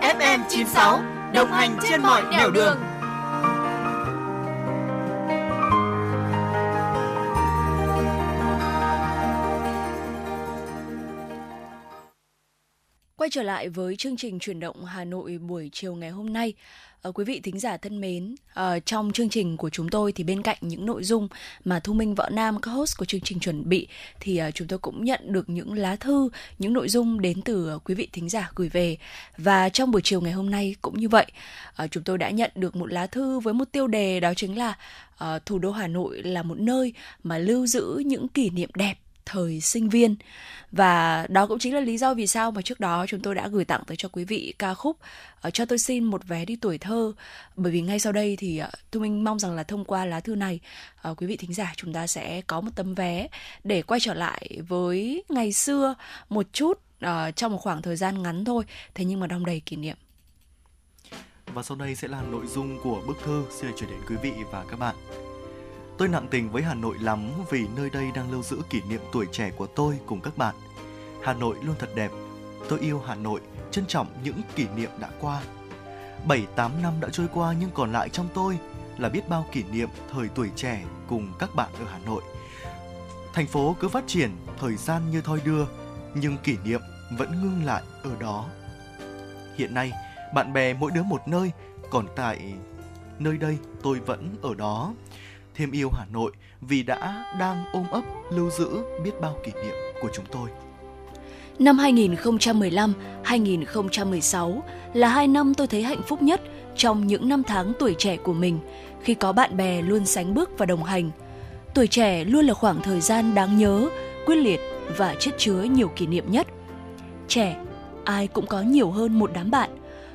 FM 96 đồng hành trên mọi nẻo đường. Quay trở lại với chương trình chuyển động Hà Nội buổi chiều ngày hôm nay. À, quý vị thính giả thân mến, à, trong chương trình của chúng tôi thì bên cạnh những nội dung mà Thu Minh Võ Nam, các host của chương trình chuẩn bị thì à, chúng tôi cũng nhận được những lá thư, những nội dung đến từ quý vị thính giả gửi về. Và trong buổi chiều ngày hôm nay cũng như vậy, à, chúng tôi đã nhận được một lá thư với một tiêu đề đó chính là à, thủ đô Hà Nội là một nơi mà lưu giữ những kỷ niệm đẹp thời sinh viên. Và đó cũng chính là lý do vì sao mà trước đó chúng tôi đã gửi tặng tới cho quý vị ca khúc uh, cho tôi xin một vé đi tuổi thơ. Bởi vì ngay sau đây thì ờ, uh, tôi minh mong rằng là thông qua lá thư này uh, quý vị thính giả chúng ta sẽ có một tấm vé để quay trở lại với ngày xưa một chút uh, trong một khoảng thời gian ngắn thôi. Thế nhưng mà đong đầy kỷ niệm. Và sau đây sẽ là nội dung của bức thư xin được chuyển đến quý vị và các bạn. Tôi nặng tình với Hà Nội lắm vì nơi đây đang lưu giữ kỷ niệm tuổi trẻ của tôi cùng các bạn. Hà Nội luôn thật đẹp. Tôi yêu Hà Nội, trân trọng những kỷ niệm đã qua. 7-8 năm đã trôi qua nhưng còn lại trong tôi là biết bao kỷ niệm thời tuổi trẻ cùng các bạn ở Hà Nội. Thành phố cứ phát triển, thời gian như thoi đưa, nhưng kỷ niệm vẫn ngưng lại ở đó. Hiện nay, bạn bè mỗi đứa một nơi, còn tại nơi đây tôi vẫn ở đó thêm yêu Hà Nội vì đã đang ôm ấp lưu giữ biết bao kỷ niệm của chúng tôi. Năm 2015-2016 là hai năm tôi thấy hạnh phúc nhất trong những năm tháng tuổi trẻ của mình khi có bạn bè luôn sánh bước và đồng hành. Tuổi trẻ luôn là khoảng thời gian đáng nhớ, quyết liệt và chất chứa nhiều kỷ niệm nhất. Trẻ, ai cũng có nhiều hơn một đám bạn.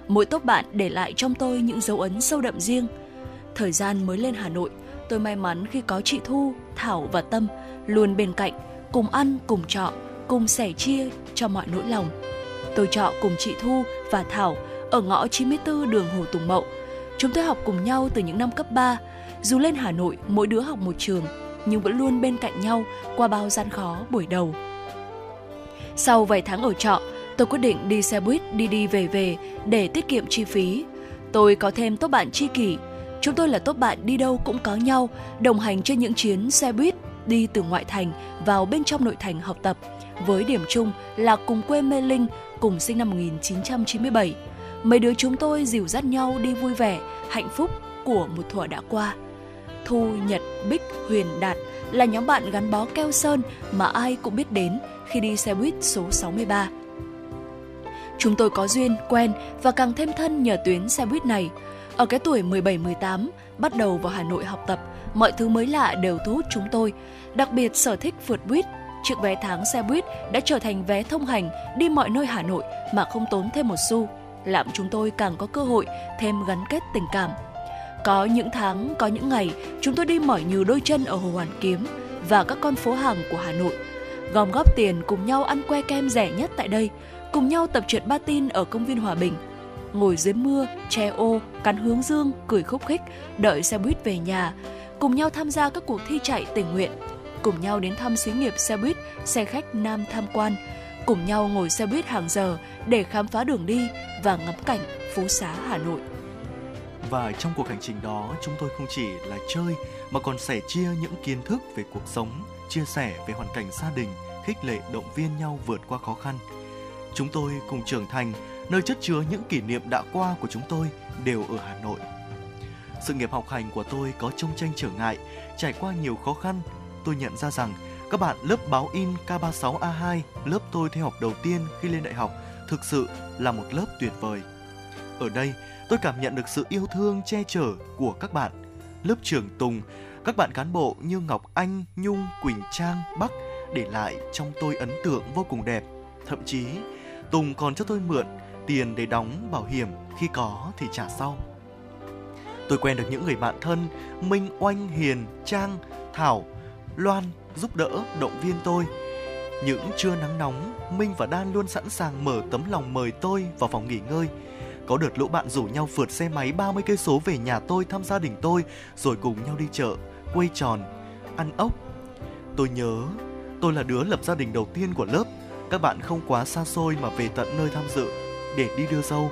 Mỗi tốp bạn để lại trong tôi những dấu ấn sâu đậm riêng. Thời gian mới lên Hà Nội – Tôi may mắn khi có chị Thu, Thảo và Tâm luôn bên cạnh, cùng ăn, cùng trọ, cùng sẻ chia cho mọi nỗi lòng. Tôi trọ cùng chị Thu và Thảo ở ngõ 94 đường Hồ Tùng Mậu. Chúng tôi học cùng nhau từ những năm cấp 3. Dù lên Hà Nội mỗi đứa học một trường, nhưng vẫn luôn bên cạnh nhau qua bao gian khó buổi đầu. Sau vài tháng ở trọ, tôi quyết định đi xe buýt đi đi về về để tiết kiệm chi phí. Tôi có thêm tốt bạn tri kỷ Chúng tôi là tốt bạn đi đâu cũng có nhau, đồng hành trên những chuyến xe buýt đi từ ngoại thành vào bên trong nội thành học tập, với điểm chung là cùng quê Mê Linh, cùng sinh năm 1997. Mấy đứa chúng tôi dìu dắt nhau đi vui vẻ, hạnh phúc của một thuở đã qua. Thu, Nhật, Bích, Huyền, Đạt là nhóm bạn gắn bó keo sơn mà ai cũng biết đến khi đi xe buýt số 63. Chúng tôi có duyên, quen và càng thêm thân nhờ tuyến xe buýt này – ở cái tuổi 17-18, bắt đầu vào Hà Nội học tập, mọi thứ mới lạ đều thu hút chúng tôi. Đặc biệt sở thích vượt buýt, chiếc vé tháng xe buýt đã trở thành vé thông hành đi mọi nơi Hà Nội mà không tốn thêm một xu, làm chúng tôi càng có cơ hội thêm gắn kết tình cảm. Có những tháng, có những ngày, chúng tôi đi mỏi như đôi chân ở Hồ Hoàn Kiếm và các con phố hàng của Hà Nội. Gom góp tiền cùng nhau ăn que kem rẻ nhất tại đây, cùng nhau tập trượt ba tin ở công viên Hòa Bình – ngồi dưới mưa, che ô, cắn hướng dương, cười khúc khích, đợi xe buýt về nhà, cùng nhau tham gia các cuộc thi chạy tình nguyện, cùng nhau đến thăm xí nghiệp xe buýt, xe khách Nam tham quan, cùng nhau ngồi xe buýt hàng giờ để khám phá đường đi và ngắm cảnh phố xá Hà Nội. Và trong cuộc hành trình đó, chúng tôi không chỉ là chơi mà còn sẻ chia những kiến thức về cuộc sống, chia sẻ về hoàn cảnh gia đình, khích lệ động viên nhau vượt qua khó khăn. Chúng tôi cùng trưởng thành nơi chất chứa những kỷ niệm đã qua của chúng tôi đều ở Hà Nội. Sự nghiệp học hành của tôi có trông tranh trở ngại, trải qua nhiều khó khăn. Tôi nhận ra rằng các bạn lớp báo in K36A2, lớp tôi theo học đầu tiên khi lên đại học, thực sự là một lớp tuyệt vời. Ở đây, tôi cảm nhận được sự yêu thương che chở của các bạn. Lớp trưởng Tùng, các bạn cán bộ như Ngọc Anh, Nhung, Quỳnh Trang, Bắc để lại trong tôi ấn tượng vô cùng đẹp. Thậm chí, Tùng còn cho tôi mượn tiền để đóng bảo hiểm khi có thì trả sau. Tôi quen được những người bạn thân Minh Oanh, Hiền, Trang, Thảo, Loan giúp đỡ, động viên tôi. Những trưa nắng nóng, Minh và Đan luôn sẵn sàng mở tấm lòng mời tôi vào phòng nghỉ ngơi. Có đợt lũ bạn rủ nhau phượt xe máy 30 cây số về nhà tôi thăm gia đình tôi, rồi cùng nhau đi chợ, quay tròn, ăn ốc. Tôi nhớ, tôi là đứa lập gia đình đầu tiên của lớp. Các bạn không quá xa xôi mà về tận nơi tham dự để đi đưa dâu.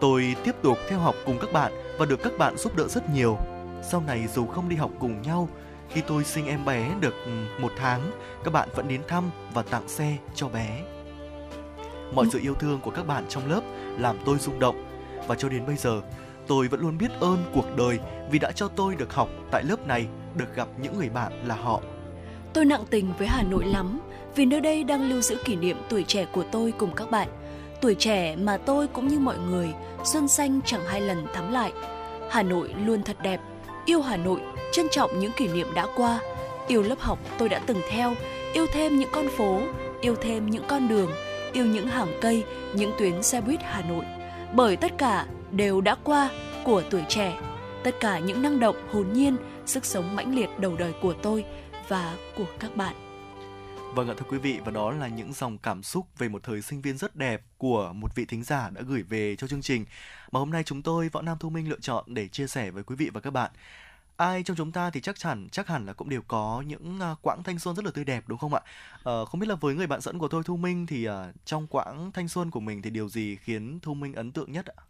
Tôi tiếp tục theo học cùng các bạn và được các bạn giúp đỡ rất nhiều. Sau này dù không đi học cùng nhau, khi tôi sinh em bé được ừ, một tháng, các bạn vẫn đến thăm và tặng xe cho bé. Mọi sự yêu thương của các bạn trong lớp làm tôi rung động và cho đến bây giờ tôi vẫn luôn biết ơn cuộc đời vì đã cho tôi được học tại lớp này, được gặp những người bạn là họ. Tôi nặng tình với Hà Nội lắm vì nơi đây đang lưu giữ kỷ niệm tuổi trẻ của tôi cùng các bạn. Tuổi trẻ mà tôi cũng như mọi người, xuân xanh chẳng hai lần thắm lại. Hà Nội luôn thật đẹp, yêu Hà Nội, trân trọng những kỷ niệm đã qua, yêu lớp học tôi đã từng theo, yêu thêm những con phố, yêu thêm những con đường, yêu những hàng cây, những tuyến xe buýt Hà Nội. Bởi tất cả đều đã qua của tuổi trẻ, tất cả những năng động hồn nhiên, sức sống mãnh liệt đầu đời của tôi và của các bạn. Vâng ạ thưa quý vị và đó là những dòng cảm xúc về một thời sinh viên rất đẹp của một vị thính giả đã gửi về cho chương trình mà hôm nay chúng tôi Võ Nam Thu Minh lựa chọn để chia sẻ với quý vị và các bạn. Ai trong chúng ta thì chắc chắn chắc hẳn là cũng đều có những à, quãng thanh xuân rất là tươi đẹp đúng không ạ? Uh, không biết là với người bạn dẫn của tôi Thu Minh thì uh, trong quãng thanh xuân của mình thì điều gì khiến Thu Minh ấn tượng nhất ạ?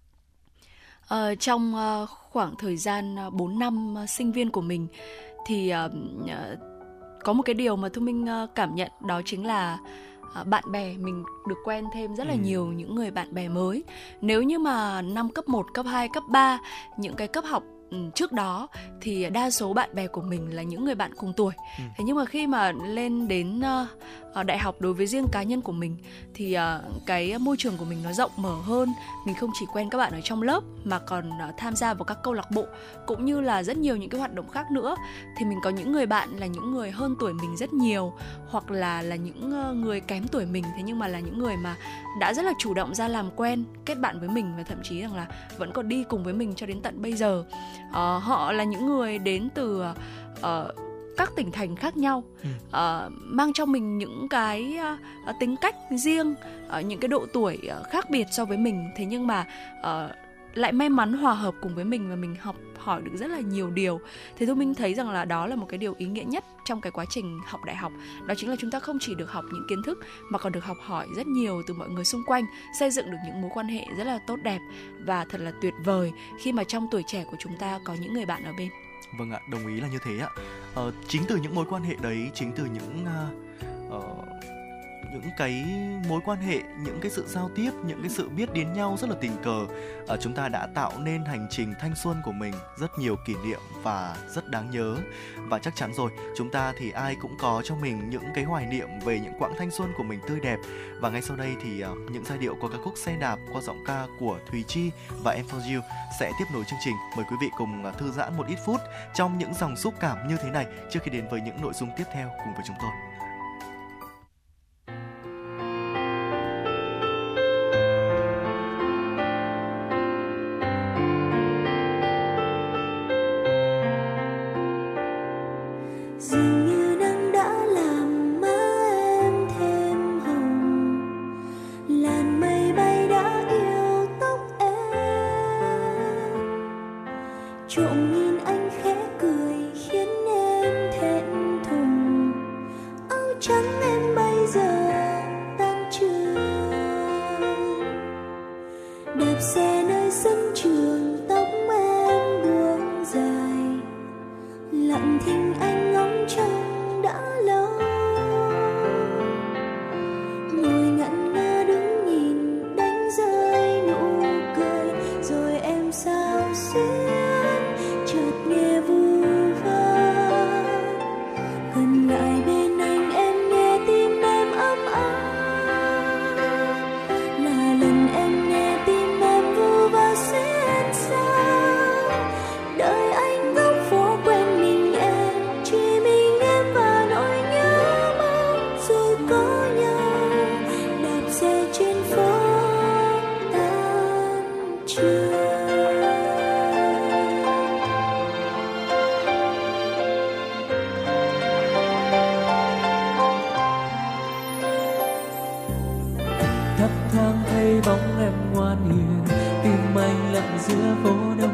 Uh, trong uh, khoảng thời gian à, 4 năm uh, sinh viên của mình thì uh, có một cái điều mà thu minh ờ, cảm nhận đó chính là ờ, bạn bè mình được quen thêm rất là ừ. nhiều những người bạn bè mới. Nếu như mà năm cấp 1, cấp 2, cấp 3 những cái cấp học Ừ, trước đó thì đa số bạn bè của mình là những người bạn cùng tuổi ừ. thế nhưng mà khi mà lên đến uh, Ờ, đại học đối với riêng cá nhân của mình thì ờ, cái môi trường của mình nó rộng mở hơn. Mình không chỉ quen các bạn ở trong lớp mà còn ờ, tham gia vào các câu lạc bộ cũng như là rất nhiều những cái hoạt động khác nữa. Thì mình có những người bạn là những người hơn tuổi mình rất nhiều hoặc là là những người kém tuổi mình thế nhưng mà là những người mà đã rất là chủ động ra làm quen kết bạn với mình và thậm chí rằng là vẫn còn đi cùng với mình cho đến tận bây giờ. Uh, họ là những người đến từ uh, các tỉnh thành khác nhau ừ. uh, mang trong mình những cái uh, tính cách riêng uh, những cái độ tuổi uh, khác biệt so với mình. Thế nhưng mà uh, lại may mắn hòa hợp cùng với mình và mình học hỏi được rất là nhiều điều. Thế tôi minh thấy rằng là đó là một cái điều ý nghĩa nhất trong cái quá trình học đại học. Đó chính là chúng ta không chỉ được học những kiến thức mà còn được học hỏi rất nhiều từ mọi người xung quanh xây dựng được những mối quan hệ rất là tốt đẹp và thật là tuyệt vời khi mà trong tuổi trẻ của chúng ta có những người bạn ở bên vâng ạ đồng ý là như thế ạ. Ờ, chính từ những mối quan hệ đấy chính từ những uh, uh, những cái mối quan hệ những cái sự giao tiếp những cái sự biết đến nhau rất là tình cờ. À, chúng ta đã tạo nên hành trình thanh xuân của mình rất nhiều kỷ niệm và rất đáng nhớ. Và chắc chắn rồi chúng ta thì ai cũng có cho mình những cái hoài niệm về những quãng thanh xuân của mình tươi đẹp. Và ngay sau đây thì uh, những giai điệu của ca khúc xe đạp qua giọng ca của Thùy Chi và Em For You sẽ tiếp nối chương trình. Mời quý vị cùng uh, thư giãn một ít phút trong những dòng xúc cảm như thế này trước khi đến với những nội dung tiếp theo cùng với chúng tôi. Lặng giữa phố đông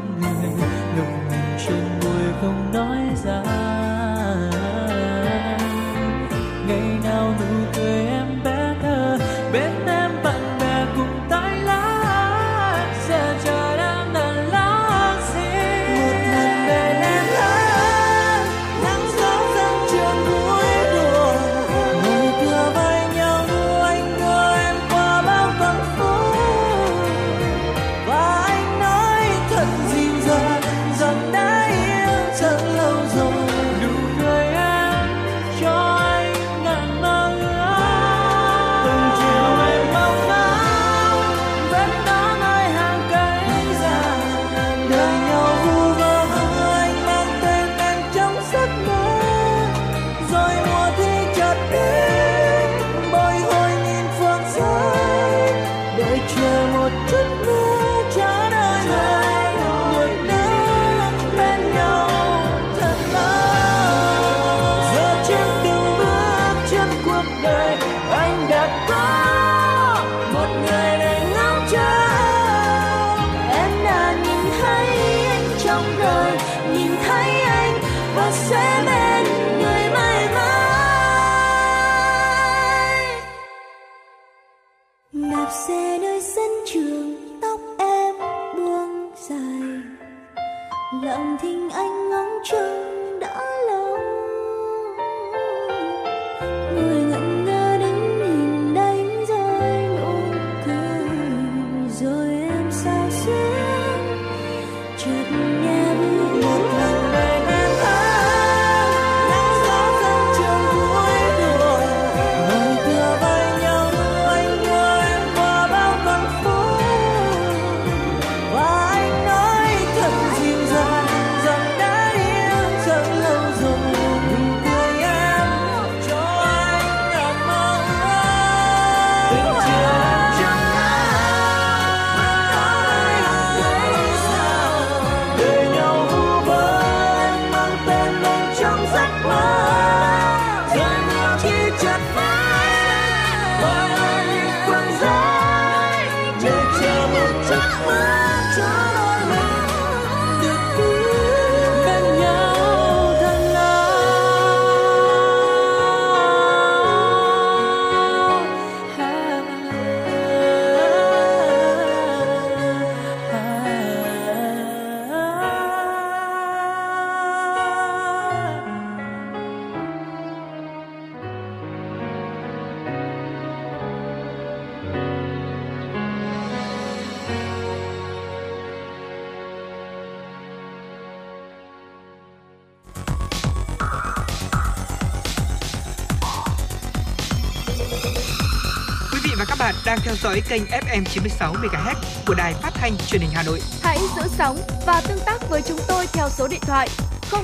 dõi kênh FM 96 MHz của đài phát thanh truyền hình Hà Nội. Hãy giữ sóng và tương tác với chúng tôi theo số điện thoại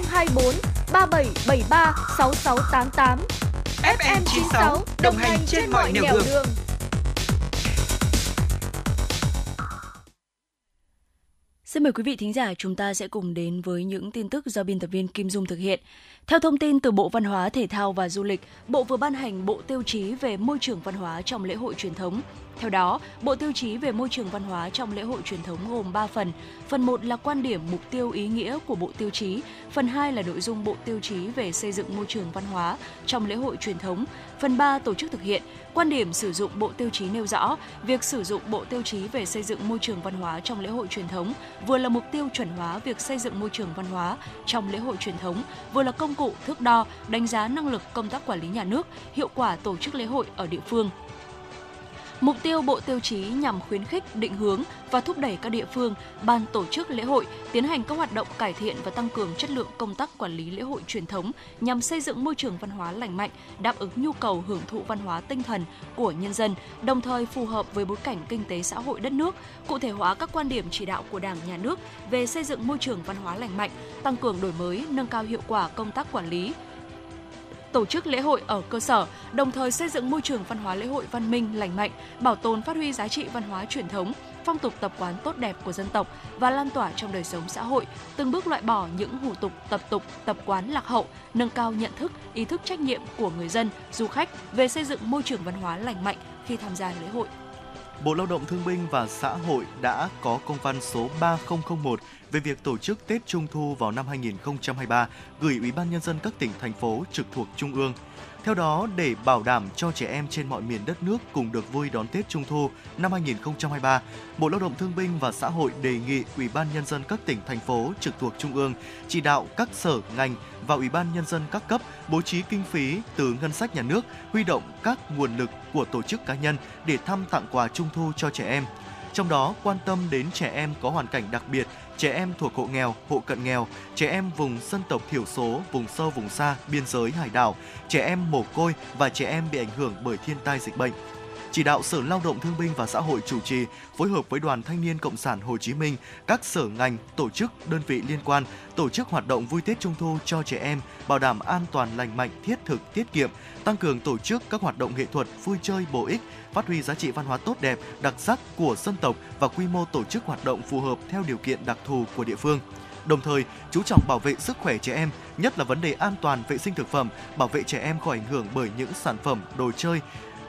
024 3773 6688. FM 96 đồng hành trên mọi nẻo đường. Xin mời quý vị thính giả chúng ta sẽ cùng đến với những tin tức do biên tập viên Kim Dung thực hiện. Theo thông tin từ Bộ Văn hóa, Thể thao và Du lịch, Bộ vừa ban hành Bộ Tiêu chí về môi trường văn hóa trong lễ hội truyền thống. Theo đó, Bộ Tiêu chí về môi trường văn hóa trong lễ hội truyền thống gồm 3 phần. Phần 1 là quan điểm mục tiêu ý nghĩa của Bộ Tiêu chí, phần 2 là nội dung Bộ Tiêu chí về xây dựng môi trường văn hóa trong lễ hội truyền thống, phần 3 tổ chức thực hiện. Quan điểm sử dụng Bộ Tiêu chí nêu rõ, việc sử dụng Bộ Tiêu chí về xây dựng môi trường văn hóa trong lễ hội truyền thống vừa là mục tiêu chuẩn hóa việc xây dựng môi trường văn hóa trong lễ hội truyền thống, vừa là công cụ thước đo, đánh giá năng lực công tác quản lý nhà nước, hiệu quả tổ chức lễ hội ở địa phương. Mục tiêu Bộ Tiêu chí nhằm khuyến khích, định hướng và thúc đẩy các địa phương, ban tổ chức lễ hội tiến hành các hoạt động cải thiện và tăng cường chất lượng công tác quản lý lễ hội truyền thống nhằm xây dựng môi trường văn hóa lành mạnh, đáp ứng nhu cầu hưởng thụ văn hóa tinh thần của nhân dân, đồng thời phù hợp với bối cảnh kinh tế xã hội đất nước, cụ thể hóa các quan điểm chỉ đạo của Đảng, Nhà nước về xây dựng môi trường văn hóa lành mạnh, tăng cường đổi mới, nâng cao hiệu quả công tác quản lý, tổ chức lễ hội ở cơ sở, đồng thời xây dựng môi trường văn hóa lễ hội văn minh, lành mạnh, bảo tồn phát huy giá trị văn hóa truyền thống, phong tục tập quán tốt đẹp của dân tộc và lan tỏa trong đời sống xã hội, từng bước loại bỏ những hủ tục, tập tục, tập quán lạc hậu, nâng cao nhận thức, ý thức trách nhiệm của người dân, du khách về xây dựng môi trường văn hóa lành mạnh khi tham gia lễ hội. Bộ Lao động Thương binh và Xã hội đã có công văn số 3001 về việc tổ chức Tết Trung thu vào năm 2023 gửi Ủy ban nhân dân các tỉnh, thành phố trực thuộc trung ương. Theo đó, để bảo đảm cho trẻ em trên mọi miền đất nước cùng được vui đón Tết Trung thu năm 2023, Bộ Lao động Thương binh và Xã hội đề nghị Ủy ban nhân dân các tỉnh thành phố trực thuộc trung ương chỉ đạo các sở ngành và Ủy ban nhân dân các cấp bố trí kinh phí từ ngân sách nhà nước, huy động các nguồn lực của tổ chức cá nhân để thăm tặng quà Trung thu cho trẻ em. Trong đó quan tâm đến trẻ em có hoàn cảnh đặc biệt, trẻ em thuộc hộ nghèo, hộ cận nghèo, trẻ em vùng dân tộc thiểu số, vùng sâu vùng xa, biên giới hải đảo, trẻ em mồ côi và trẻ em bị ảnh hưởng bởi thiên tai dịch bệnh. Chỉ đạo Sở Lao động Thương binh và Xã hội chủ trì phối hợp với Đoàn Thanh niên Cộng sản Hồ Chí Minh, các sở ngành, tổ chức, đơn vị liên quan tổ chức hoạt động vui Tết Trung thu cho trẻ em, bảo đảm an toàn lành mạnh, thiết thực, tiết kiệm, tăng cường tổ chức các hoạt động nghệ thuật, vui chơi bổ ích, phát huy giá trị văn hóa tốt đẹp, đặc sắc của dân tộc và quy mô tổ chức hoạt động phù hợp theo điều kiện đặc thù của địa phương đồng thời chú trọng bảo vệ sức khỏe trẻ em, nhất là vấn đề an toàn vệ sinh thực phẩm, bảo vệ trẻ em khỏi ảnh hưởng bởi những sản phẩm đồ chơi,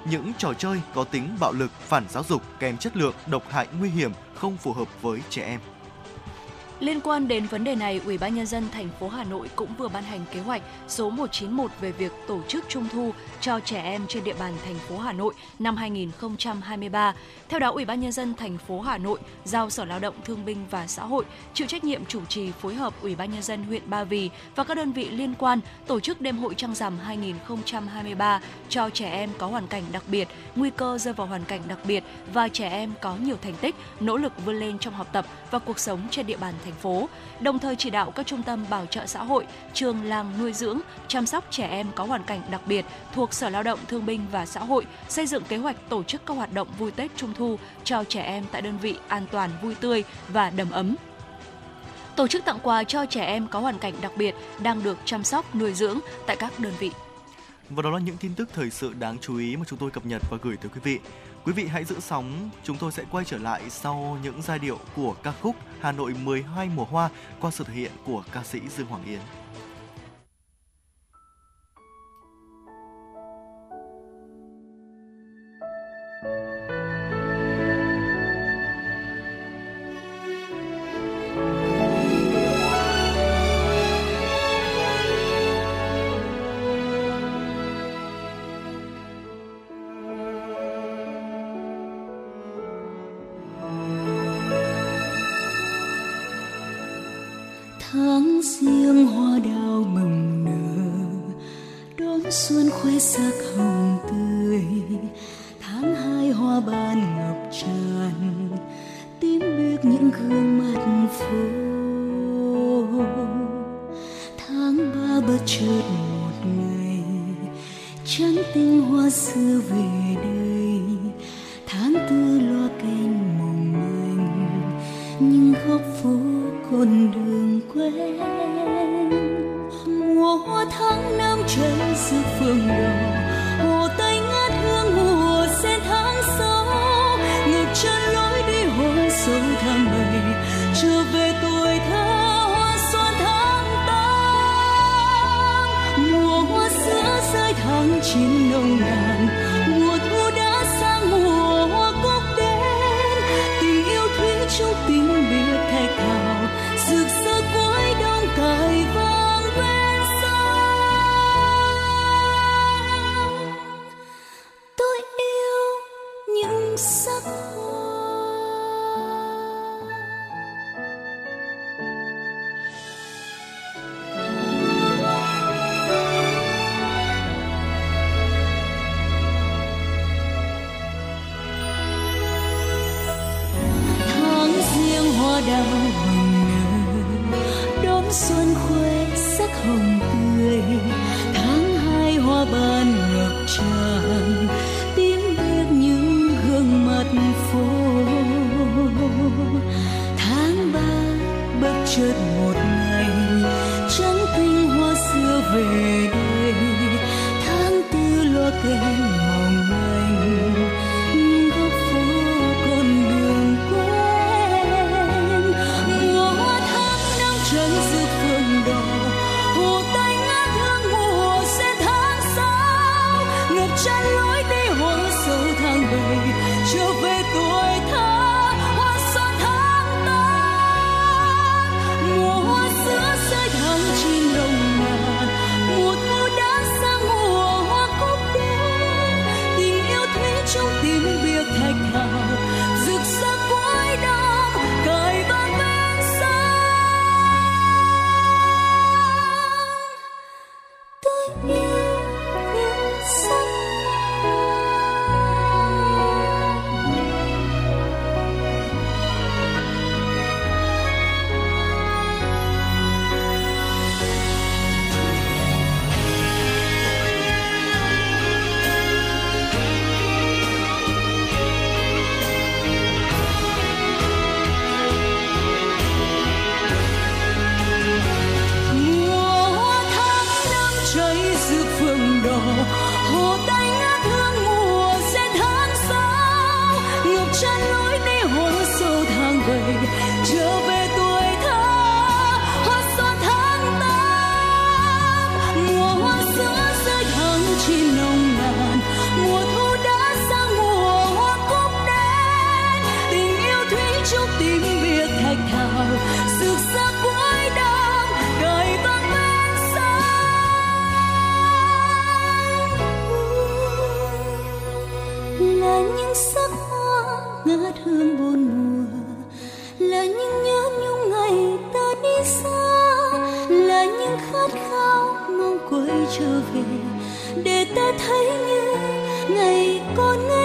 những trò chơi có tính bạo lực, phản giáo dục, kém chất lượng, độc hại nguy hiểm, không phù hợp với trẻ em. Liên quan đến vấn đề này, Ủy ban nhân dân thành phố Hà Nội cũng vừa ban hành kế hoạch số 191 về việc tổ chức trung thu cho trẻ em trên địa bàn thành phố Hà Nội năm 2023. Theo đó, Ủy ban nhân dân thành phố Hà Nội giao Sở Lao động Thương binh và Xã hội chịu trách nhiệm chủ trì phối hợp Ủy ban nhân dân huyện Ba Vì và các đơn vị liên quan tổ chức đêm hội trăng rằm 2023 cho trẻ em có hoàn cảnh đặc biệt, nguy cơ rơi vào hoàn cảnh đặc biệt và trẻ em có nhiều thành tích, nỗ lực vươn lên trong học tập và cuộc sống trên địa bàn thành phố, đồng thời chỉ đạo các trung tâm bảo trợ xã hội, trường làng nuôi dưỡng, chăm sóc trẻ em có hoàn cảnh đặc biệt thuộc Sở Lao động Thương binh và Xã hội xây dựng kế hoạch tổ chức các hoạt động vui Tết Trung thu cho trẻ em tại đơn vị an toàn, vui tươi và đầm ấm tổ chức tặng quà cho trẻ em có hoàn cảnh đặc biệt đang được chăm sóc nuôi dưỡng tại các đơn vị. Và đó là những tin tức thời sự đáng chú ý mà chúng tôi cập nhật và gửi tới quý vị. Quý vị hãy giữ sóng, chúng tôi sẽ quay trở lại sau những giai điệu của ca khúc Hà Nội 12 mùa hoa qua sự thể hiện của ca sĩ Dương Hoàng Yến. tiếng biết thạch thảo. Rực rỡ cuối đông đời vang bên sông là những sắc hoa ngát hương buồn mùa. Là những nhớ nhung ngày ta đi xa. Là những khát khao mong quay trở về. Để ta thấy như ngày con ấy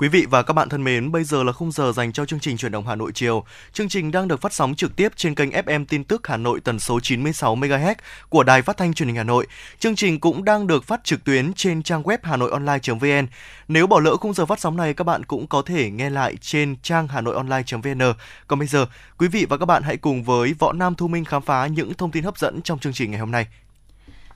Quý vị và các bạn thân mến, bây giờ là khung giờ dành cho chương trình chuyển động Hà Nội chiều. Chương trình đang được phát sóng trực tiếp trên kênh FM tin tức Hà Nội tần số 96 MHz của Đài Phát thanh Truyền hình Hà Nội. Chương trình cũng đang được phát trực tuyến trên trang web hanoionline.vn. Nếu bỏ lỡ khung giờ phát sóng này, các bạn cũng có thể nghe lại trên trang hanoionline.vn. Còn bây giờ, quý vị và các bạn hãy cùng với Võ Nam Thu Minh khám phá những thông tin hấp dẫn trong chương trình ngày hôm nay.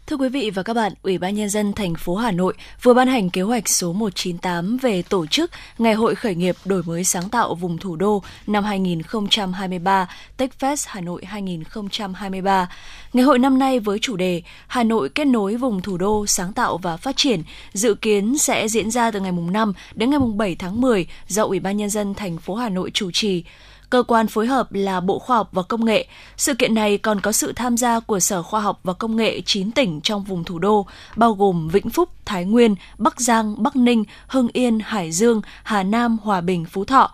Thưa quý vị và các bạn, Ủy ban nhân dân thành phố Hà Nội vừa ban hành kế hoạch số 198 về tổ chức Ngày hội khởi nghiệp đổi mới sáng tạo vùng thủ đô năm 2023, TechFest Hà Nội 2023. Ngày hội năm nay với chủ đề Hà Nội kết nối vùng thủ đô sáng tạo và phát triển dự kiến sẽ diễn ra từ ngày mùng 5 đến ngày mùng 7 tháng 10 do Ủy ban nhân dân thành phố Hà Nội chủ trì cơ quan phối hợp là Bộ Khoa học và Công nghệ. Sự kiện này còn có sự tham gia của Sở Khoa học và Công nghệ 9 tỉnh trong vùng thủ đô, bao gồm Vĩnh Phúc, Thái Nguyên, Bắc Giang, Bắc Ninh, Hưng Yên, Hải Dương, Hà Nam, Hòa Bình, Phú Thọ.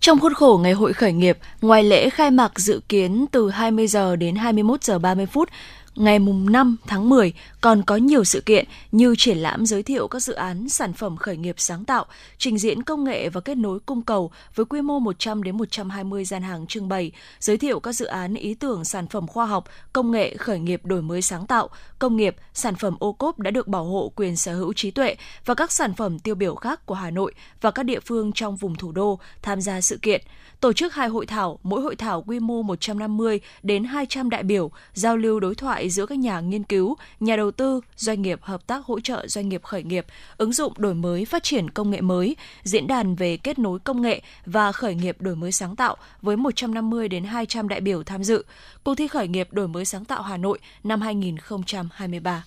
Trong khuôn khổ ngày hội khởi nghiệp, ngoài lễ khai mạc dự kiến từ 20 giờ đến 21 giờ 30 phút, ngày mùng 5 tháng 10 còn có nhiều sự kiện như triển lãm giới thiệu các dự án sản phẩm khởi nghiệp sáng tạo, trình diễn công nghệ và kết nối cung cầu với quy mô 100 đến 120 gian hàng trưng bày, giới thiệu các dự án ý tưởng sản phẩm khoa học, công nghệ khởi nghiệp đổi mới sáng tạo, công nghiệp, sản phẩm ô cốp đã được bảo hộ quyền sở hữu trí tuệ và các sản phẩm tiêu biểu khác của Hà Nội và các địa phương trong vùng thủ đô tham gia sự kiện. Tổ chức hai hội thảo, mỗi hội thảo quy mô 150 đến 200 đại biểu, giao lưu đối thoại giữa các nhà nghiên cứu, nhà đầu đầu tư, doanh nghiệp hợp tác hỗ trợ doanh nghiệp khởi nghiệp, ứng dụng đổi mới phát triển công nghệ mới, diễn đàn về kết nối công nghệ và khởi nghiệp đổi mới sáng tạo với 150 đến 200 đại biểu tham dự. Cuộc thi khởi nghiệp đổi mới sáng tạo Hà Nội năm 2023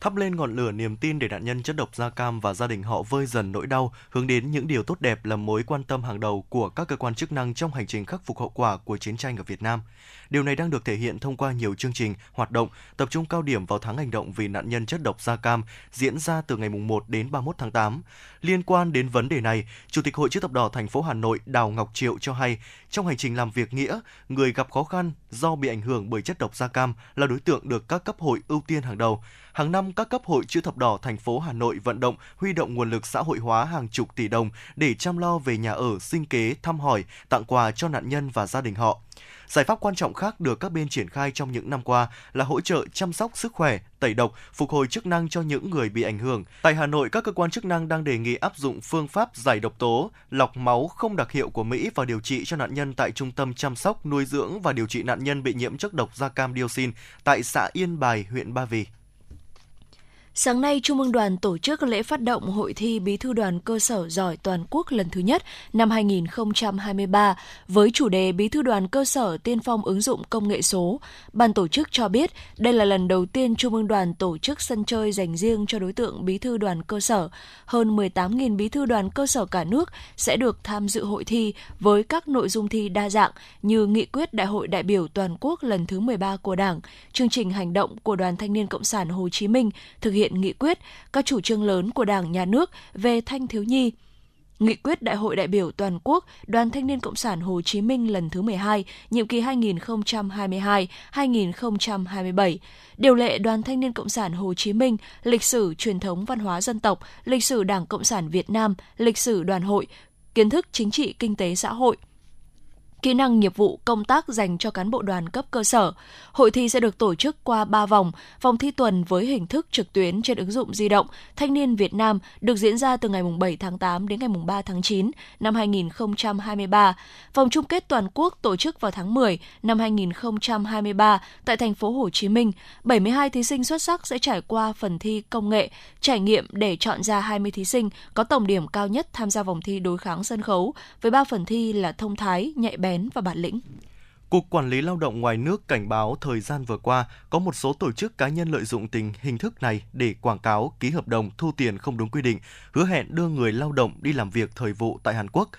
thắp lên ngọn lửa niềm tin để nạn nhân chất độc da cam và gia đình họ vơi dần nỗi đau, hướng đến những điều tốt đẹp là mối quan tâm hàng đầu của các cơ quan chức năng trong hành trình khắc phục hậu quả của chiến tranh ở Việt Nam. Điều này đang được thể hiện thông qua nhiều chương trình, hoạt động tập trung cao điểm vào tháng hành động vì nạn nhân chất độc da cam diễn ra từ ngày 1 đến 31 tháng 8. Liên quan đến vấn đề này, Chủ tịch Hội chữ thập đỏ thành phố Hà Nội Đào Ngọc Triệu cho hay, trong hành trình làm việc nghĩa, người gặp khó khăn do bị ảnh hưởng bởi chất độc da cam là đối tượng được các cấp hội ưu tiên hàng đầu. Hàng năm, các cấp hội chữ thập đỏ thành phố Hà Nội vận động huy động nguồn lực xã hội hóa hàng chục tỷ đồng để chăm lo về nhà ở, sinh kế, thăm hỏi, tặng quà cho nạn nhân và gia đình họ. Giải pháp quan trọng khác được các bên triển khai trong những năm qua là hỗ trợ chăm sóc sức khỏe, tẩy độc, phục hồi chức năng cho những người bị ảnh hưởng. Tại Hà Nội, các cơ quan chức năng đang đề nghị áp dụng phương pháp giải độc tố, lọc máu không đặc hiệu của Mỹ và điều trị cho nạn nhân tại Trung tâm chăm sóc, nuôi dưỡng và điều trị nạn nhân bị nhiễm chất độc da cam dioxin tại xã Yên Bài, huyện Ba Vì. Sáng nay, Trung ương đoàn tổ chức lễ phát động Hội thi Bí thư đoàn cơ sở giỏi toàn quốc lần thứ nhất năm 2023 với chủ đề Bí thư đoàn cơ sở tiên phong ứng dụng công nghệ số. Ban tổ chức cho biết đây là lần đầu tiên Trung ương đoàn tổ chức sân chơi dành riêng cho đối tượng bí thư đoàn cơ sở. Hơn 18.000 bí thư đoàn cơ sở cả nước sẽ được tham dự hội thi với các nội dung thi đa dạng như nghị quyết Đại hội đại biểu toàn quốc lần thứ 13 của Đảng, chương trình hành động của Đoàn Thanh niên Cộng sản Hồ Chí Minh thực hiện hiện nghị quyết, các chủ trương lớn của Đảng, Nhà nước về thanh thiếu nhi, Nghị quyết Đại hội đại biểu toàn quốc Đoàn Thanh niên Cộng sản Hồ Chí Minh lần thứ 12, nhiệm kỳ 2022-2027, điều lệ Đoàn Thanh niên Cộng sản Hồ Chí Minh, lịch sử truyền thống văn hóa dân tộc, lịch sử Đảng Cộng sản Việt Nam, lịch sử đoàn hội, kiến thức chính trị kinh tế xã hội – kỹ năng nghiệp vụ công tác dành cho cán bộ đoàn cấp cơ sở. Hội thi sẽ được tổ chức qua 3 vòng, vòng thi tuần với hình thức trực tuyến trên ứng dụng di động Thanh niên Việt Nam được diễn ra từ ngày 7 tháng 8 đến ngày 3 tháng 9 năm 2023. Vòng chung kết toàn quốc tổ chức vào tháng 10 năm 2023 tại thành phố Hồ Chí Minh. 72 thí sinh xuất sắc sẽ trải qua phần thi công nghệ, trải nghiệm để chọn ra 20 thí sinh có tổng điểm cao nhất tham gia vòng thi đối kháng sân khấu với 3 phần thi là thông thái, nhạy bén và bản lĩnh. Cục Quản lý Lao động ngoài nước cảnh báo thời gian vừa qua có một số tổ chức cá nhân lợi dụng tình hình thức này để quảng cáo, ký hợp đồng thu tiền không đúng quy định, hứa hẹn đưa người lao động đi làm việc thời vụ tại Hàn Quốc.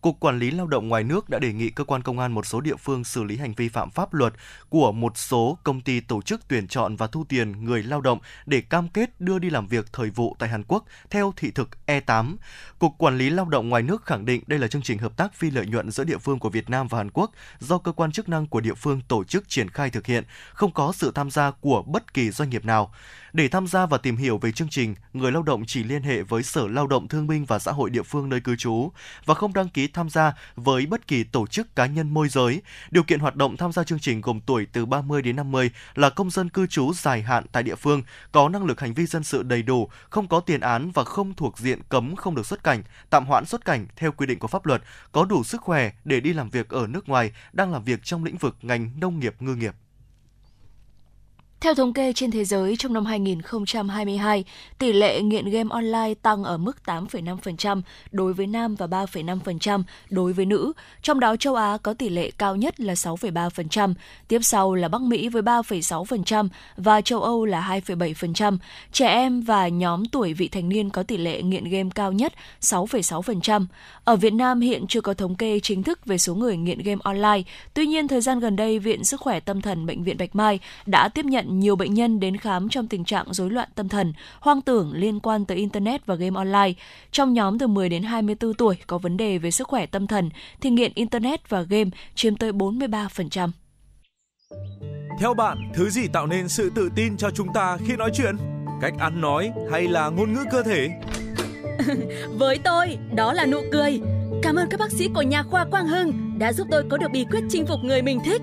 Cục Quản lý Lao động ngoài nước đã đề nghị cơ quan công an một số địa phương xử lý hành vi phạm pháp luật của một số công ty tổ chức tuyển chọn và thu tiền người lao động để cam kết đưa đi làm việc thời vụ tại Hàn Quốc theo thị thực E8. Cục Quản lý Lao động ngoài nước khẳng định đây là chương trình hợp tác phi lợi nhuận giữa địa phương của Việt Nam và Hàn Quốc do cơ quan chức năng của địa phương tổ chức triển khai thực hiện, không có sự tham gia của bất kỳ doanh nghiệp nào. Để tham gia và tìm hiểu về chương trình, người lao động chỉ liên hệ với Sở Lao động Thương binh và Xã hội địa phương nơi cư trú và không đăng ký tham gia với bất kỳ tổ chức cá nhân môi giới. Điều kiện hoạt động tham gia chương trình gồm tuổi từ 30 đến 50 là công dân cư trú dài hạn tại địa phương, có năng lực hành vi dân sự đầy đủ, không có tiền án và không thuộc diện cấm không được xuất cảnh, tạm hoãn xuất cảnh theo quy định của pháp luật, có đủ sức khỏe để đi làm việc ở nước ngoài, đang làm việc trong lĩnh vực ngành nông nghiệp ngư nghiệp. Theo thống kê trên thế giới, trong năm 2022, tỷ lệ nghiện game online tăng ở mức 8,5% đối với nam và 3,5% đối với nữ. Trong đó châu Á có tỷ lệ cao nhất là 6,3%, tiếp sau là Bắc Mỹ với 3,6% và châu Âu là 2,7%. Trẻ em và nhóm tuổi vị thành niên có tỷ lệ nghiện game cao nhất 6,6%. Ở Việt Nam hiện chưa có thống kê chính thức về số người nghiện game online. Tuy nhiên, thời gian gần đây, Viện Sức khỏe Tâm thần Bệnh viện Bạch Mai đã tiếp nhận nhiều bệnh nhân đến khám trong tình trạng rối loạn tâm thần, hoang tưởng liên quan tới Internet và game online. Trong nhóm từ 10 đến 24 tuổi có vấn đề về sức khỏe tâm thần thì nghiện Internet và game chiếm tới 43%. Theo bạn, thứ gì tạo nên sự tự tin cho chúng ta khi nói chuyện? Cách ăn nói hay là ngôn ngữ cơ thể? Với tôi, đó là nụ cười. Cảm ơn các bác sĩ của nhà khoa Quang Hưng đã giúp tôi có được bí quyết chinh phục người mình thích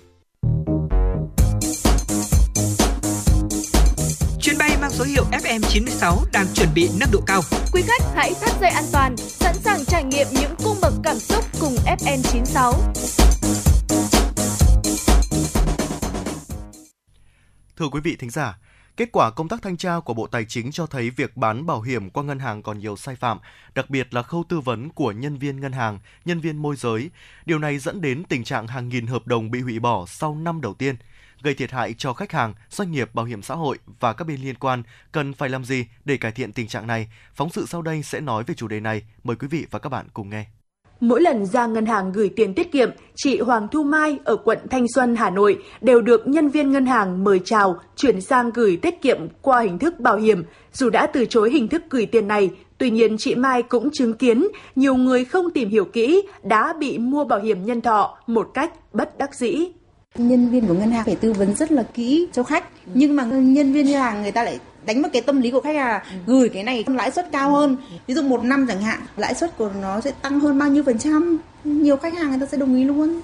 Chuyến bay mang số hiệu FM96 đang chuẩn bị nâng độ cao. Quý khách hãy thắt dây an toàn, sẵn sàng trải nghiệm những cung bậc cảm xúc cùng FN96. Thưa quý vị thính giả, Kết quả công tác thanh tra của Bộ Tài chính cho thấy việc bán bảo hiểm qua ngân hàng còn nhiều sai phạm, đặc biệt là khâu tư vấn của nhân viên ngân hàng, nhân viên môi giới. Điều này dẫn đến tình trạng hàng nghìn hợp đồng bị hủy bỏ sau năm đầu tiên, gây thiệt hại cho khách hàng, doanh nghiệp bảo hiểm xã hội và các bên liên quan. Cần phải làm gì để cải thiện tình trạng này? Phóng sự sau đây sẽ nói về chủ đề này. Mời quý vị và các bạn cùng nghe. Mỗi lần ra ngân hàng gửi tiền tiết kiệm, chị Hoàng Thu Mai ở quận Thanh Xuân, Hà Nội đều được nhân viên ngân hàng mời chào chuyển sang gửi tiết kiệm qua hình thức bảo hiểm. Dù đã từ chối hình thức gửi tiền này, tuy nhiên chị Mai cũng chứng kiến nhiều người không tìm hiểu kỹ đã bị mua bảo hiểm nhân thọ một cách bất đắc dĩ. Nhân viên của ngân hàng phải tư vấn rất là kỹ cho khách, nhưng mà nhân viên ngân hàng người ta lại đánh vào cái tâm lý của khách hàng ừ. gửi cái này lãi suất cao hơn ví dụ một năm chẳng hạn lãi suất của nó sẽ tăng hơn bao nhiêu phần trăm nhiều khách hàng người ta sẽ đồng ý luôn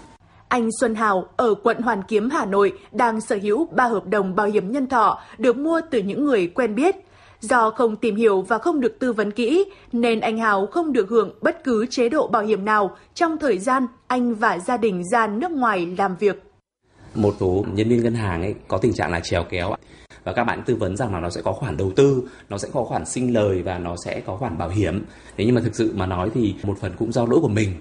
anh Xuân Hào ở quận Hoàn Kiếm, Hà Nội đang sở hữu 3 hợp đồng bảo hiểm nhân thọ được mua từ những người quen biết. Do không tìm hiểu và không được tư vấn kỹ nên anh Hào không được hưởng bất cứ chế độ bảo hiểm nào trong thời gian anh và gia đình ra nước ngoài làm việc. Một số nhân viên ngân hàng ấy có tình trạng là trèo kéo và các bạn tư vấn rằng là nó sẽ có khoản đầu tư, nó sẽ có khoản sinh lời và nó sẽ có khoản bảo hiểm. Thế nhưng mà thực sự mà nói thì một phần cũng do lỗi của mình.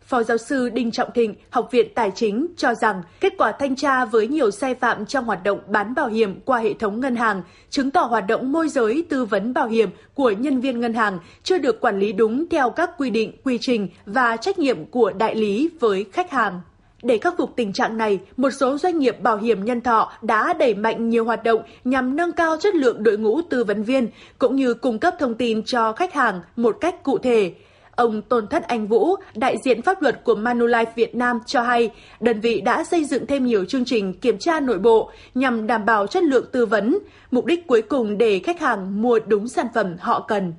Phó giáo sư Đinh Trọng Thịnh, Học viện Tài chính cho rằng kết quả thanh tra với nhiều sai phạm trong hoạt động bán bảo hiểm qua hệ thống ngân hàng chứng tỏ hoạt động môi giới tư vấn bảo hiểm của nhân viên ngân hàng chưa được quản lý đúng theo các quy định, quy trình và trách nhiệm của đại lý với khách hàng. Để khắc phục tình trạng này, một số doanh nghiệp bảo hiểm nhân thọ đã đẩy mạnh nhiều hoạt động nhằm nâng cao chất lượng đội ngũ tư vấn viên cũng như cung cấp thông tin cho khách hàng một cách cụ thể. Ông Tôn Thất Anh Vũ, đại diện pháp luật của Manulife Việt Nam cho hay, đơn vị đã xây dựng thêm nhiều chương trình kiểm tra nội bộ nhằm đảm bảo chất lượng tư vấn, mục đích cuối cùng để khách hàng mua đúng sản phẩm họ cần.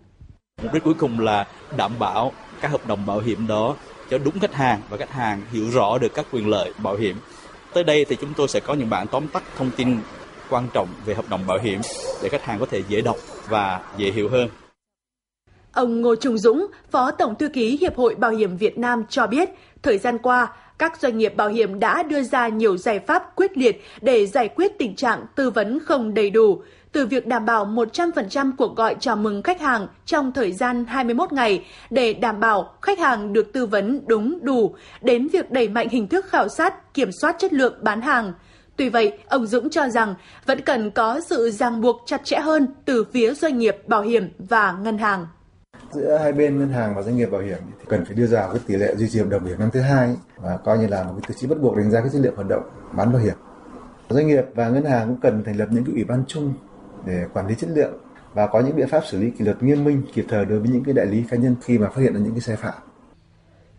Mục đích cuối cùng là đảm bảo các hợp đồng bảo hiểm đó cho đúng khách hàng và khách hàng hiểu rõ được các quyền lợi bảo hiểm. Tới đây thì chúng tôi sẽ có những bản tóm tắt thông tin quan trọng về hợp đồng bảo hiểm để khách hàng có thể dễ đọc và dễ hiểu hơn. Ông Ngô Trung Dũng, Phó Tổng Thư ký Hiệp hội Bảo hiểm Việt Nam cho biết, thời gian qua, các doanh nghiệp bảo hiểm đã đưa ra nhiều giải pháp quyết liệt để giải quyết tình trạng tư vấn không đầy đủ, từ việc đảm bảo 100% cuộc gọi chào mừng khách hàng trong thời gian 21 ngày để đảm bảo khách hàng được tư vấn đúng đủ, đến việc đẩy mạnh hình thức khảo sát, kiểm soát chất lượng bán hàng. Tuy vậy, ông Dũng cho rằng vẫn cần có sự ràng buộc chặt chẽ hơn từ phía doanh nghiệp bảo hiểm và ngân hàng giữa hai bên ngân hàng và doanh nghiệp bảo hiểm thì cần phải đưa ra cái tỷ lệ duy trì hợp đồng bảo hiểm năm thứ hai và coi như là một cái tiêu chí bắt buộc đánh giá cái chất lượng hoạt động bán bảo hiểm doanh nghiệp và ngân hàng cũng cần thành lập những cái ủy ban chung để quản lý chất lượng và có những biện pháp xử lý kỷ luật nghiêm minh kịp thời đối với những cái đại lý cá nhân khi mà phát hiện ra những cái sai phạm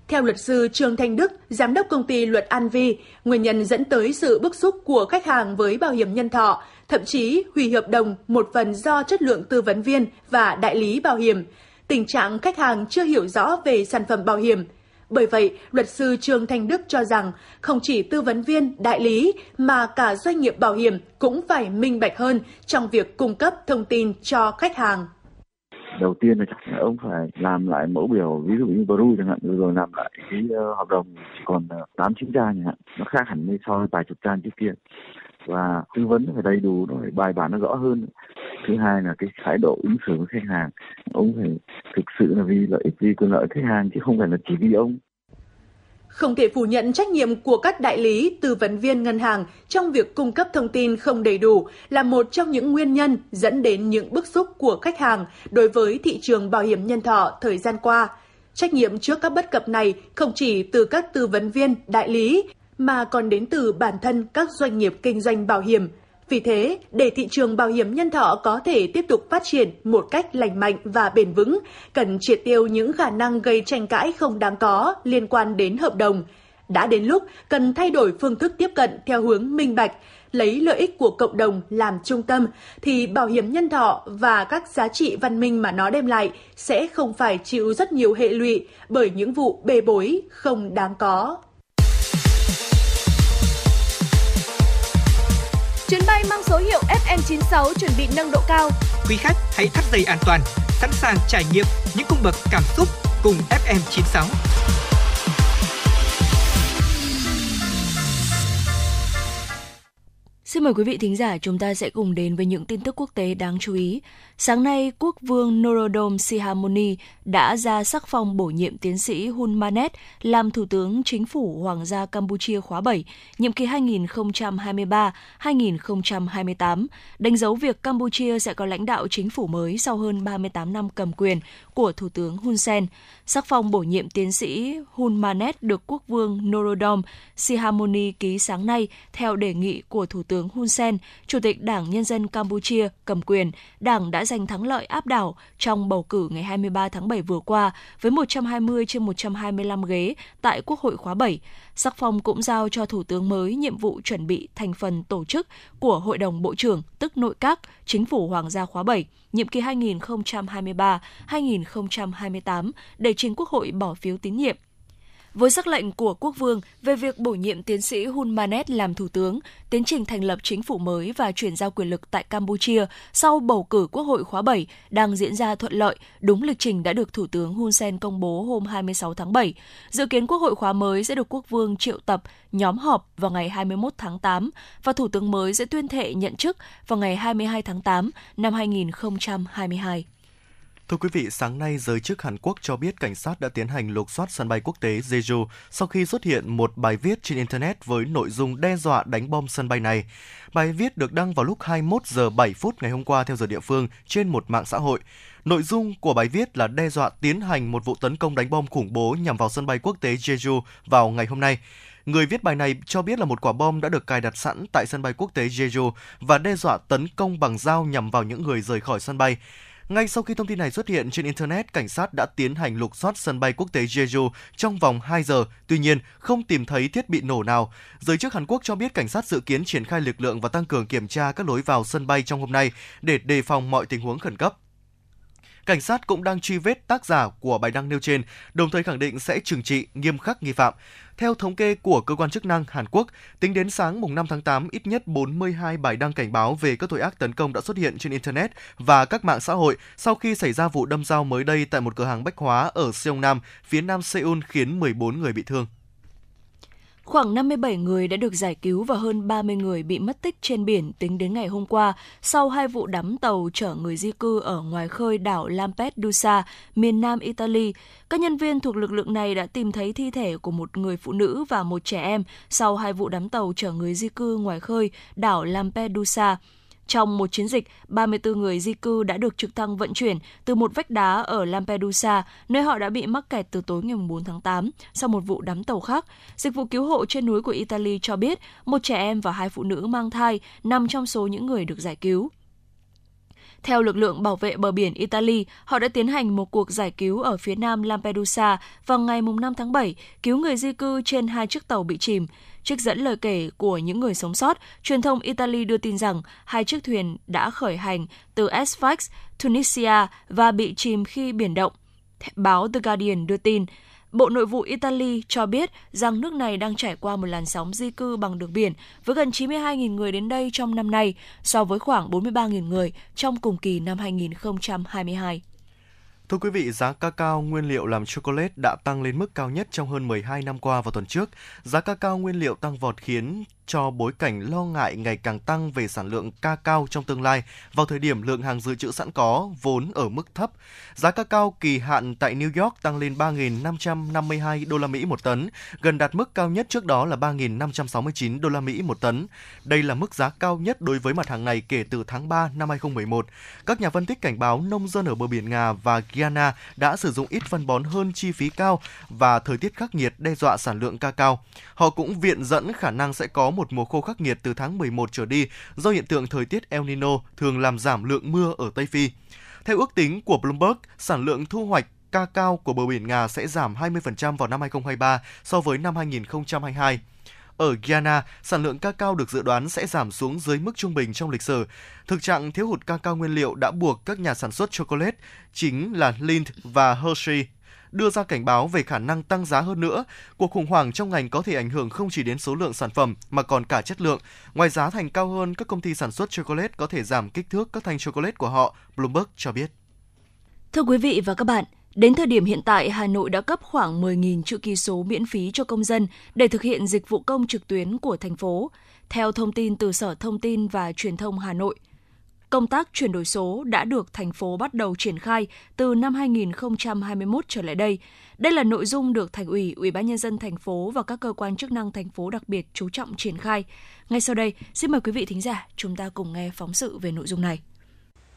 theo luật sư Trương Thanh Đức, giám đốc công ty Luật An Vi, nguyên nhân dẫn tới sự bức xúc của khách hàng với bảo hiểm nhân thọ, thậm chí hủy hợp đồng một phần do chất lượng tư vấn viên và đại lý bảo hiểm tình trạng khách hàng chưa hiểu rõ về sản phẩm bảo hiểm. Bởi vậy, luật sư Trương Thanh Đức cho rằng không chỉ tư vấn viên, đại lý mà cả doanh nghiệp bảo hiểm cũng phải minh bạch hơn trong việc cung cấp thông tin cho khách hàng. Đầu tiên là chắc ông phải làm lại mẫu biểu, ví dụ như Bru chẳng hạn, rồi làm lại cái uh, hợp đồng chỉ còn ờ, tám 8 9 trang chẳng hạn, nó khác hẳn với so với vài chục trang trước kia và tư vấn phải đầy đủ nó phải bài bản nó rõ hơn. Thứ hai là cái thái độ ứng xử với khách hàng. Ông phải thực sự là vì lợi ích vì quyền lợi khách hàng chứ không phải là chỉ vì ông. Không thể phủ nhận trách nhiệm của các đại lý, tư vấn viên ngân hàng trong việc cung cấp thông tin không đầy đủ là một trong những nguyên nhân dẫn đến những bức xúc của khách hàng đối với thị trường bảo hiểm nhân thọ thời gian qua. Trách nhiệm trước các bất cập này không chỉ từ các tư vấn viên, đại lý mà còn đến từ bản thân các doanh nghiệp kinh doanh bảo hiểm. Vì thế, để thị trường bảo hiểm nhân thọ có thể tiếp tục phát triển một cách lành mạnh và bền vững, cần triệt tiêu những khả năng gây tranh cãi không đáng có liên quan đến hợp đồng. Đã đến lúc cần thay đổi phương thức tiếp cận theo hướng minh bạch, lấy lợi ích của cộng đồng làm trung tâm thì bảo hiểm nhân thọ và các giá trị văn minh mà nó đem lại sẽ không phải chịu rất nhiều hệ lụy bởi những vụ bê bối không đáng có. Chuyến bay mang số hiệu FM96 chuẩn bị nâng độ cao. Quý khách hãy thắt dây an toàn, sẵn sàng trải nghiệm những cung bậc cảm xúc cùng FM96. Xin mời quý vị thính giả chúng ta sẽ cùng đến với những tin tức quốc tế đáng chú ý. Sáng nay, quốc vương Norodom Sihamoni đã ra sắc phong bổ nhiệm tiến sĩ Hun Manet làm Thủ tướng Chính phủ Hoàng gia Campuchia khóa 7, nhiệm kỳ 2023-2028, đánh dấu việc Campuchia sẽ có lãnh đạo chính phủ mới sau hơn 38 năm cầm quyền của Thủ tướng Hun Sen. Sắc phong bổ nhiệm tiến sĩ Hun Manet được quốc vương Norodom Sihamoni ký sáng nay theo đề nghị của Thủ tướng tướng Hun Sen, Chủ tịch Đảng Nhân dân Campuchia cầm quyền. Đảng đã giành thắng lợi áp đảo trong bầu cử ngày 23 tháng 7 vừa qua với 120 trên 125 ghế tại Quốc hội khóa 7. Sắc phong cũng giao cho Thủ tướng mới nhiệm vụ chuẩn bị thành phần tổ chức của Hội đồng Bộ trưởng, tức nội các, Chính phủ Hoàng gia khóa 7, nhiệm kỳ 2023-2028 để trình Quốc hội bỏ phiếu tín nhiệm với sắc lệnh của quốc vương về việc bổ nhiệm tiến sĩ Hun Manet làm thủ tướng, tiến trình thành lập chính phủ mới và chuyển giao quyền lực tại Campuchia sau bầu cử quốc hội khóa 7 đang diễn ra thuận lợi, đúng lịch trình đã được Thủ tướng Hun Sen công bố hôm 26 tháng 7. Dự kiến quốc hội khóa mới sẽ được quốc vương triệu tập nhóm họp vào ngày 21 tháng 8 và thủ tướng mới sẽ tuyên thệ nhận chức vào ngày 22 tháng 8 năm 2022. Thưa quý vị, sáng nay giới chức Hàn Quốc cho biết cảnh sát đã tiến hành lục soát sân bay quốc tế Jeju sau khi xuất hiện một bài viết trên internet với nội dung đe dọa đánh bom sân bay này. Bài viết được đăng vào lúc 21 giờ 7 phút ngày hôm qua theo giờ địa phương trên một mạng xã hội. Nội dung của bài viết là đe dọa tiến hành một vụ tấn công đánh bom khủng bố nhằm vào sân bay quốc tế Jeju vào ngày hôm nay. Người viết bài này cho biết là một quả bom đã được cài đặt sẵn tại sân bay quốc tế Jeju và đe dọa tấn công bằng dao nhằm vào những người rời khỏi sân bay. Ngay sau khi thông tin này xuất hiện trên Internet, cảnh sát đã tiến hành lục soát sân bay quốc tế Jeju trong vòng 2 giờ, tuy nhiên không tìm thấy thiết bị nổ nào. Giới chức Hàn Quốc cho biết cảnh sát dự kiến triển khai lực lượng và tăng cường kiểm tra các lối vào sân bay trong hôm nay để đề phòng mọi tình huống khẩn cấp. Cảnh sát cũng đang truy vết tác giả của bài đăng nêu trên, đồng thời khẳng định sẽ trừng trị nghiêm khắc nghi phạm. Theo thống kê của cơ quan chức năng Hàn Quốc, tính đến sáng mùng 5 tháng 8, ít nhất 42 bài đăng cảnh báo về các tội ác tấn công đã xuất hiện trên Internet và các mạng xã hội sau khi xảy ra vụ đâm dao mới đây tại một cửa hàng bách hóa ở Seongnam, phía nam Seoul khiến 14 người bị thương. Khoảng 57 người đã được giải cứu và hơn 30 người bị mất tích trên biển tính đến ngày hôm qua sau hai vụ đắm tàu chở người di cư ở ngoài khơi đảo Lampedusa, miền nam Italy. Các nhân viên thuộc lực lượng này đã tìm thấy thi thể của một người phụ nữ và một trẻ em sau hai vụ đắm tàu chở người di cư ngoài khơi đảo Lampedusa. Trong một chiến dịch, 34 người di cư đã được trực thăng vận chuyển từ một vách đá ở Lampedusa, nơi họ đã bị mắc kẹt từ tối ngày 4 tháng 8 sau một vụ đắm tàu khác. Dịch vụ cứu hộ trên núi của Italy cho biết một trẻ em và hai phụ nữ mang thai nằm trong số những người được giải cứu. Theo lực lượng bảo vệ bờ biển Italy, họ đã tiến hành một cuộc giải cứu ở phía nam Lampedusa vào ngày 5 tháng 7, cứu người di cư trên hai chiếc tàu bị chìm. Trích dẫn lời kể của những người sống sót, truyền thông Italy đưa tin rằng hai chiếc thuyền đã khởi hành từ Sfax, Tunisia và bị chìm khi biển động. Báo The Guardian đưa tin, Bộ Nội vụ Italy cho biết rằng nước này đang trải qua một làn sóng di cư bằng đường biển với gần 92.000 người đến đây trong năm nay so với khoảng 43.000 người trong cùng kỳ năm 2022. Thưa quý vị, giá cacao nguyên liệu làm chocolate đã tăng lên mức cao nhất trong hơn 12 năm qua vào tuần trước. Giá cacao nguyên liệu tăng vọt khiến cho bối cảnh lo ngại ngày càng tăng về sản lượng ca cao trong tương lai vào thời điểm lượng hàng dự trữ sẵn có vốn ở mức thấp. Giá ca cao kỳ hạn tại New York tăng lên 3.552 đô la Mỹ một tấn, gần đạt mức cao nhất trước đó là 3.569 đô la Mỹ một tấn. Đây là mức giá cao nhất đối với mặt hàng này kể từ tháng 3 năm 2011. Các nhà phân tích cảnh báo nông dân ở bờ biển Nga và Guyana đã sử dụng ít phân bón hơn chi phí cao và thời tiết khắc nghiệt đe dọa sản lượng ca cao Họ cũng viện dẫn khả năng sẽ có một mùa khô khắc nghiệt từ tháng 11 trở đi do hiện tượng thời tiết El Nino thường làm giảm lượng mưa ở Tây Phi. Theo ước tính của Bloomberg, sản lượng thu hoạch ca cao của bờ biển Nga sẽ giảm 20% vào năm 2023 so với năm 2022. Ở Guyana, sản lượng ca cao được dự đoán sẽ giảm xuống dưới mức trung bình trong lịch sử. Thực trạng thiếu hụt ca cao nguyên liệu đã buộc các nhà sản xuất chocolate, chính là Lindt và Hershey, đưa ra cảnh báo về khả năng tăng giá hơn nữa. Cuộc khủng hoảng trong ngành có thể ảnh hưởng không chỉ đến số lượng sản phẩm mà còn cả chất lượng. Ngoài giá thành cao hơn, các công ty sản xuất chocolate có thể giảm kích thước các thanh chocolate của họ, Bloomberg cho biết. Thưa quý vị và các bạn, Đến thời điểm hiện tại, Hà Nội đã cấp khoảng 10.000 chữ ký số miễn phí cho công dân để thực hiện dịch vụ công trực tuyến của thành phố. Theo thông tin từ Sở Thông tin và Truyền thông Hà Nội, công tác chuyển đổi số đã được thành phố bắt đầu triển khai từ năm 2021 trở lại đây. Đây là nội dung được Thành ủy, Ủy ban nhân dân thành phố và các cơ quan chức năng thành phố đặc biệt chú trọng triển khai. Ngay sau đây, xin mời quý vị thính giả chúng ta cùng nghe phóng sự về nội dung này.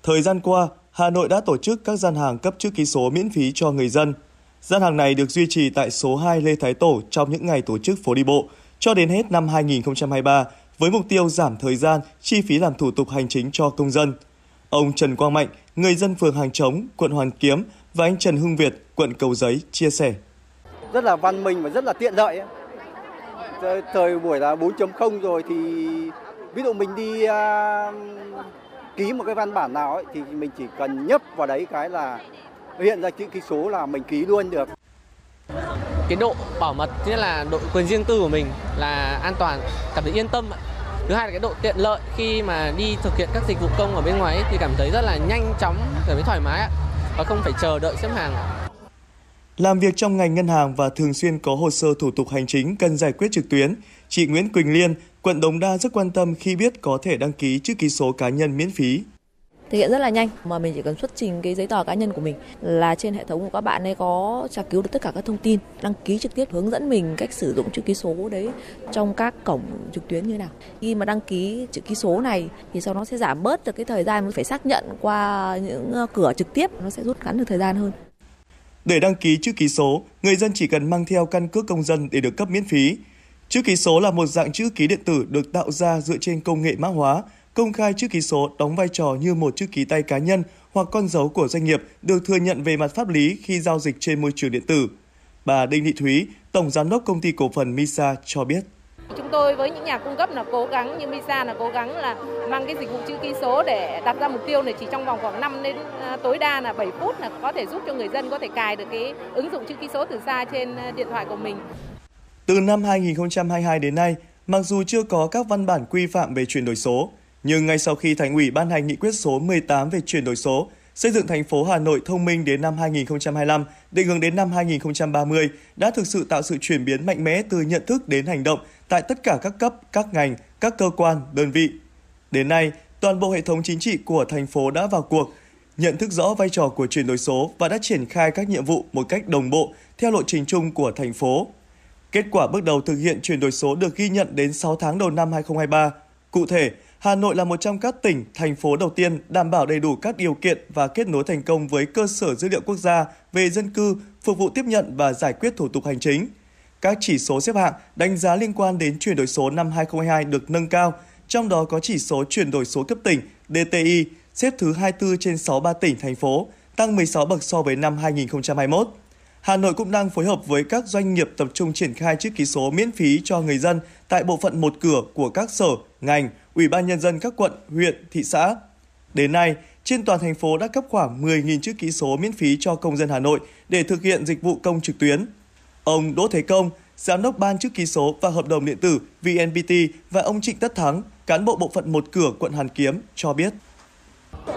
Thời gian qua, Hà Nội đã tổ chức các gian hàng cấp chữ ký số miễn phí cho người dân. Gian hàng này được duy trì tại số 2 Lê Thái Tổ trong những ngày tổ chức phố đi bộ cho đến hết năm 2023 với mục tiêu giảm thời gian, chi phí làm thủ tục hành chính cho công dân. Ông Trần Quang Mạnh, người dân phường Hàng Trống, quận Hoàn Kiếm và anh Trần Hưng Việt, quận Cầu Giấy chia sẻ. Rất là văn minh và rất là tiện lợi. Thời buổi là 4.0 rồi thì ví dụ mình đi uh, ký một cái văn bản nào ấy, thì mình chỉ cần nhấp vào đấy cái là hiện ra chữ ký số là mình ký luôn được cái độ bảo mật nghĩa là độ quyền riêng tư của mình là an toàn cảm thấy yên tâm thứ hai là cái độ tiện lợi khi mà đi thực hiện các dịch vụ công ở bên ngoài ấy, thì cảm thấy rất là nhanh chóng cảm thấy thoải mái và không phải chờ đợi xếp hàng Làm việc trong ngành ngân hàng và thường xuyên có hồ sơ thủ tục hành chính cần giải quyết trực tuyến, chị Nguyễn Quỳnh Liên, quận Đống Đa rất quan tâm khi biết có thể đăng ký chữ ký số cá nhân miễn phí thực hiện rất là nhanh mà mình chỉ cần xuất trình cái giấy tờ cá nhân của mình là trên hệ thống của các bạn ấy có tra cứu được tất cả các thông tin đăng ký trực tiếp hướng dẫn mình cách sử dụng chữ ký số đấy trong các cổng trực tuyến như thế nào khi mà đăng ký chữ ký số này thì sau nó sẽ giảm bớt được cái thời gian mình phải xác nhận qua những ờ, cửa trực tiếp nó sẽ rút ngắn được thời gian hơn Để đăng ký chữ ký số, người dân chỉ cần mang theo căn cước công dân để được cấp miễn phí. Chữ ký số là một dạng chữ ký điện tử được tạo ra dựa trên công nghệ mã hóa. Công khai chữ ký số đóng vai trò như một chữ ký tay cá nhân hoặc con dấu của doanh nghiệp được thừa nhận về mặt pháp lý khi giao dịch trên môi trường điện tử. Bà Đinh Thị Thúy, Tổng Giám đốc Công ty Cổ phần Misa cho biết. Chúng tôi với những nhà cung cấp là cố gắng như Misa là cố gắng là mang cái dịch vụ chữ ký số để đặt ra mục tiêu này chỉ trong vòng khoảng 5 đến à, tối đa là 7 phút là có thể giúp cho người dân có thể cài được cái ứng dụng chữ ký số từ xa trên à, điện thoại của mình. Từ năm 2022 đến nay, mặc dù chưa có các văn bản quy phạm về chuyển đổi số, nhưng ngay sau khi Thành ủy ban hành nghị quyết số 18 về chuyển đổi số, xây dựng thành phố Hà Nội thông minh đến năm 2025, định hướng đến năm 2030 đã thực sự tạo sự chuyển biến mạnh mẽ từ nhận thức đến hành động tại tất cả các cấp, các ngành, các cơ quan, đơn vị. Đến nay, toàn bộ hệ thống chính trị của thành phố đã vào cuộc, nhận thức rõ vai trò của chuyển đổi số và đã triển khai các nhiệm vụ một cách đồng bộ theo lộ trình chung của thành phố. Kết quả bước đầu thực hiện chuyển đổi số được ghi nhận đến 6 tháng đầu năm 2023. Cụ thể, Hà Nội là một trong các tỉnh, thành phố đầu tiên đảm bảo đầy đủ các điều kiện và kết nối thành công với cơ sở dữ liệu quốc gia về dân cư, phục vụ tiếp nhận và giải quyết thủ tục hành chính. Các chỉ số xếp hạng đánh giá liên quan đến chuyển đổi số năm 2022 được nâng cao, trong đó có chỉ số chuyển đổi số cấp tỉnh DTI xếp thứ 24 trên 63 tỉnh, thành phố, tăng 16 bậc so với năm 2021. Hà Nội cũng đang phối hợp với các doanh nghiệp tập trung triển khai chữ ký số miễn phí cho người dân tại bộ phận một cửa của các sở, ngành, ủy ban nhân dân các quận, huyện, thị xã. Đến nay, trên toàn thành phố đã cấp khoảng 10.000 chữ ký số miễn phí cho công dân Hà Nội để thực hiện dịch vụ công trực tuyến. Ông Đỗ Thế Công, Giám đốc Ban chữ ký số và hợp đồng điện tử VNPT và ông Trịnh Tất Thắng, cán bộ bộ phận một cửa quận Hàn Kiếm cho biết.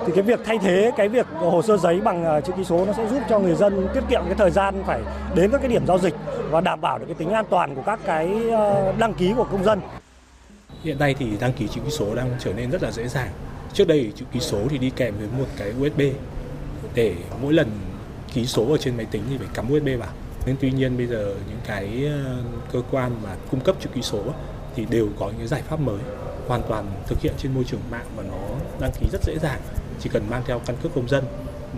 thì cái việc thay thế cái việc hồ sơ giấy bằng à, chữ ký số nó sẽ giúp cho người dân tiết kiệm cái thời gian phải đến các cái điểm giao dịch và đảm bảo được cái tính an toàn của các cái ờ, đăng ký của công dân. Hiện nay thì đăng ký chữ ký số đang trở nên rất là dễ dàng. Trước đây chữ ký số thì đi kèm với một cái USB để mỗi lần ký số ở trên máy tính thì phải cắm USB vào. Nhưng tuy nhiên bây giờ những cái ờ, cơ quan mà cung cấp chữ ký số thì đều có những cái giải pháp mới, hoàn toàn thực hiện trên môi trường mạng và nó đăng ký rất dễ dàng. Chỉ cần mang theo căn cước công dân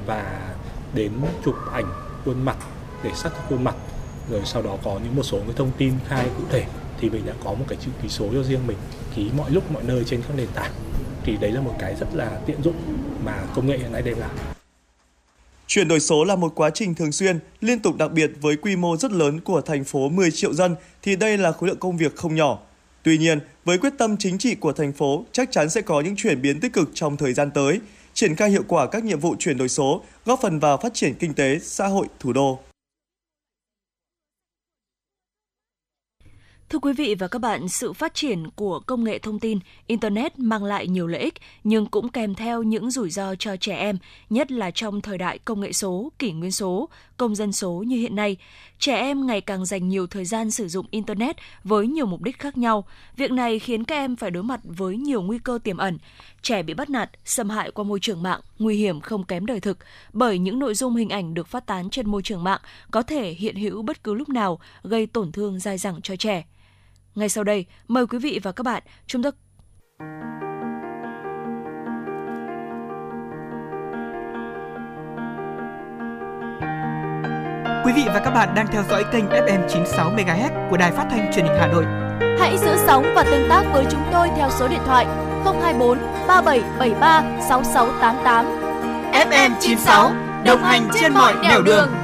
và đến chụp ảnh khuôn mặt, để xác thực khuôn mặt, rồi sau đó có những một số cái thông tin khai cụ thể thì mình đã có một cái chữ ký số cho riêng mình ký mọi lúc mọi nơi trên các nền tảng thì đấy là một cái rất là tiện dụng mà công nghệ hiện nay đem lại Chuyển đổi số là một quá trình thường xuyên, liên tục đặc biệt với quy mô rất lớn của thành phố 10 triệu dân thì đây là khối lượng công việc không nhỏ. Tuy nhiên, với quyết tâm chính trị của thành phố, chắc chắn sẽ có những chuyển biến tích cực trong thời gian tới, triển khai hiệu quả các nhiệm vụ chuyển đổi số, góp phần vào phát triển kinh tế, xã hội thủ đô. Thưa quý vị và các bạn, sự phát triển của công nghệ thông tin, Internet mang lại nhiều lợi ích nhưng cũng kèm theo những rủi ro cho trẻ em, nhất là trong thời đại công nghệ số, kỷ nguyên số, công dân số như hiện nay. Trẻ em ngày càng dành nhiều thời gian sử dụng Internet với nhiều mục đích khác nhau. Việc này khiến các em phải đối mặt với nhiều nguy cơ tiềm ẩn. Trẻ bị bắt nạt, xâm hại qua môi trường mạng, nguy hiểm không kém đời thực, bởi những nội dung hình ảnh được phát tán trên môi trường mạng có thể hiện hữu bất cứ lúc nào, gây tổn thương dai dẳng cho trẻ. Ngay sau đây, mời quý vị và các bạn chúng ta Quý vị và các bạn đang theo dõi kênh FM 96 MHz của Đài Phát thanh Truyền hình Hà Nội. Hãy giữ sóng và tương tác với chúng tôi theo số điện thoại 024 3773 6688. FM 96 đồng hành trên mọi nẻo đường.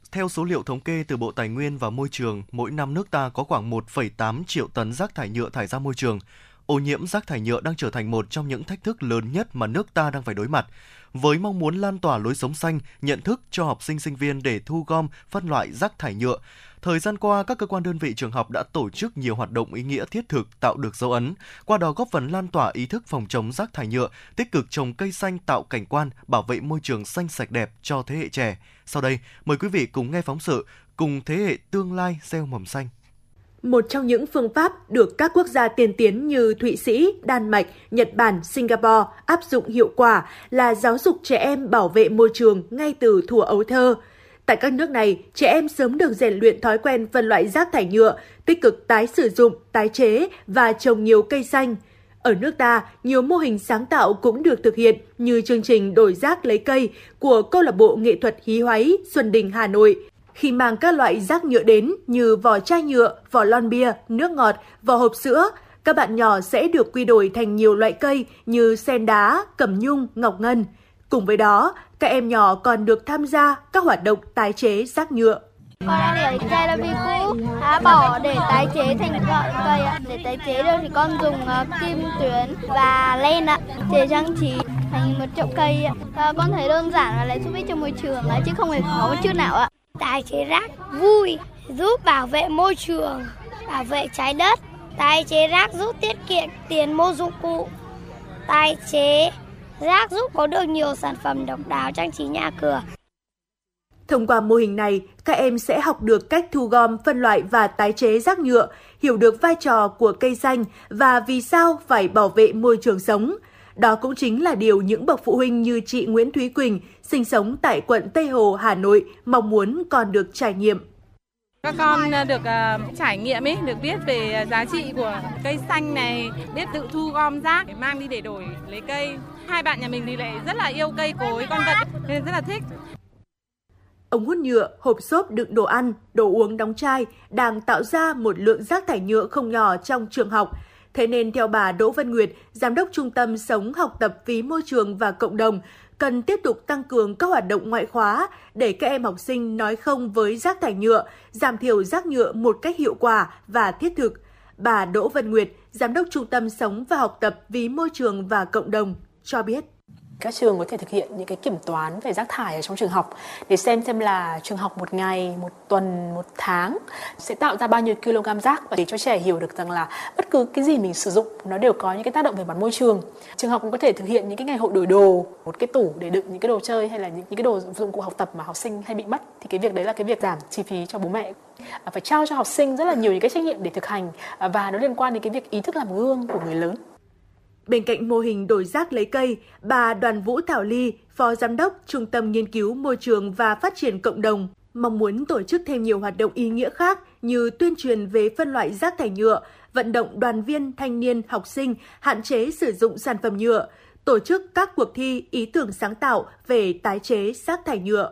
theo số liệu thống kê từ Bộ Tài nguyên và Môi trường, mỗi năm nước ta có khoảng 1,8 triệu tấn rác thải nhựa thải ra môi trường. Ô nhiễm rác thải nhựa đang trở thành một trong những thách thức lớn nhất mà nước ta đang phải đối mặt. Với mong muốn lan tỏa lối sống xanh, nhận thức cho học sinh sinh viên để thu gom, phân loại rác thải nhựa, Thời gian qua, các cơ quan đơn vị trường học đã tổ chức nhiều hoạt động ý nghĩa thiết thực tạo được dấu ấn, qua đó góp phần lan tỏa ý thức phòng chống rác thải nhựa, tích cực trồng cây xanh tạo cảnh quan, bảo vệ môi trường xanh sạch đẹp cho thế hệ trẻ. Sau đây, mời quý vị cùng nghe phóng sự cùng thế hệ tương lai gieo mầm xanh. Một trong những phương pháp được các quốc gia tiên tiến như Thụy Sĩ, Đan Mạch, Nhật Bản, Singapore áp dụng hiệu quả là giáo dục trẻ em bảo vệ môi trường ngay từ thuở ấu thơ – Tại các nước này, trẻ em sớm được rèn luyện thói quen phân loại rác thải nhựa, tích cực tái sử dụng, tái chế và trồng nhiều cây xanh. Ở nước ta, nhiều mô hình sáng tạo cũng được thực hiện như chương trình đổi rác lấy cây của câu lạc bộ nghệ thuật hí hoáy Xuân Đình Hà Nội. Khi mang các loại rác nhựa đến như vỏ chai nhựa, vỏ lon bia, nước ngọt, vỏ hộp sữa, các bạn nhỏ sẽ được quy đổi thành nhiều loại cây như sen đá, cẩm nhung, ngọc ngân. Cùng với đó, các em nhỏ còn được tham gia các hoạt động tái chế rác nhựa. Con đã để chai là vì cũ, đã bỏ để tái chế thành gọn cây ạ. Để tái chế được thì con dùng uh, kim tuyến và len ạ, để trang trí thành một chậu cây ạ. À, con thấy đơn giản và lại giúp ích cho môi trường ạ, chứ không hề khó một chút nào ạ. Tái chế rác vui, giúp bảo vệ môi trường, bảo vệ trái đất. Tái chế rác giúp tiết kiệm tiền mua dụng cụ. Tái chế Rác giúp có được nhiều sản phẩm độc đáo trang trí nhà cửa. Thông qua mô hình này, các em sẽ học được cách thu gom, phân loại và tái chế rác nhựa, hiểu được vai trò của cây xanh và vì sao phải bảo vệ môi trường sống. Đó cũng chính là điều những bậc phụ huynh như chị Nguyễn Thúy Quỳnh, sinh sống tại quận Tây Hồ, Hà Nội, mong muốn còn được trải nghiệm. Các con à, được uh, trải nghiệm ấy, được biết về giá trị của cây xanh này, biết tự thu gom rác để mang đi để đổi lấy cây. Hai bạn nhà mình thì lại rất là yêu cây cối, con vật nên rất là thích. Ống hút nhựa, hộp xốp đựng đồ ăn, đồ uống đóng chai đang tạo ra một lượng rác thải nhựa không nhỏ trong trường học. Thế nên theo bà Đỗ Văn Nguyệt, Giám đốc Trung tâm Sống Học tập Vì Môi trường và Cộng đồng, cần tiếp tục tăng cường các hoạt động ngoại khóa để các em học sinh nói không với rác thải nhựa, giảm thiểu rác nhựa một cách hiệu quả và thiết thực. Bà Đỗ Văn Nguyệt, Giám đốc Trung tâm Sống và Học tập Vì Môi trường và Cộng đồng, cho biết các trường có thể thực hiện những cái kiểm toán về rác thải ở trong trường học để xem xem là trường học một ngày, một tuần, một tháng sẽ tạo ra bao nhiêu kg rác và để cho trẻ hiểu được rằng là bất cứ cái gì mình sử dụng nó đều có những cái tác động về mặt môi trường. Trường học cũng có thể thực hiện những cái ngày hội đổi đồ, một cái tủ để đựng những cái đồ chơi hay là những, những cái đồ dụng cụ học tập mà học sinh hay bị mất thì cái việc đấy là cái việc giảm chi phí cho bố mẹ à, phải trao cho học sinh rất là nhiều những cái trách nhiệm để thực hành à, và nó liên quan đến cái việc ý thức làm gương của người lớn. Bên cạnh mô hình đổi rác lấy cây, bà Đoàn Vũ Thảo Ly, Phó Giám đốc Trung tâm Nghiên cứu Môi trường và Phát triển Cộng đồng, mong muốn tổ chức thêm nhiều hoạt động ý nghĩa khác như tuyên truyền về phân loại rác thải nhựa, vận động đoàn viên, thanh niên, học sinh hạn chế sử dụng sản phẩm nhựa, tổ chức các cuộc thi ý tưởng sáng tạo về tái chế rác thải nhựa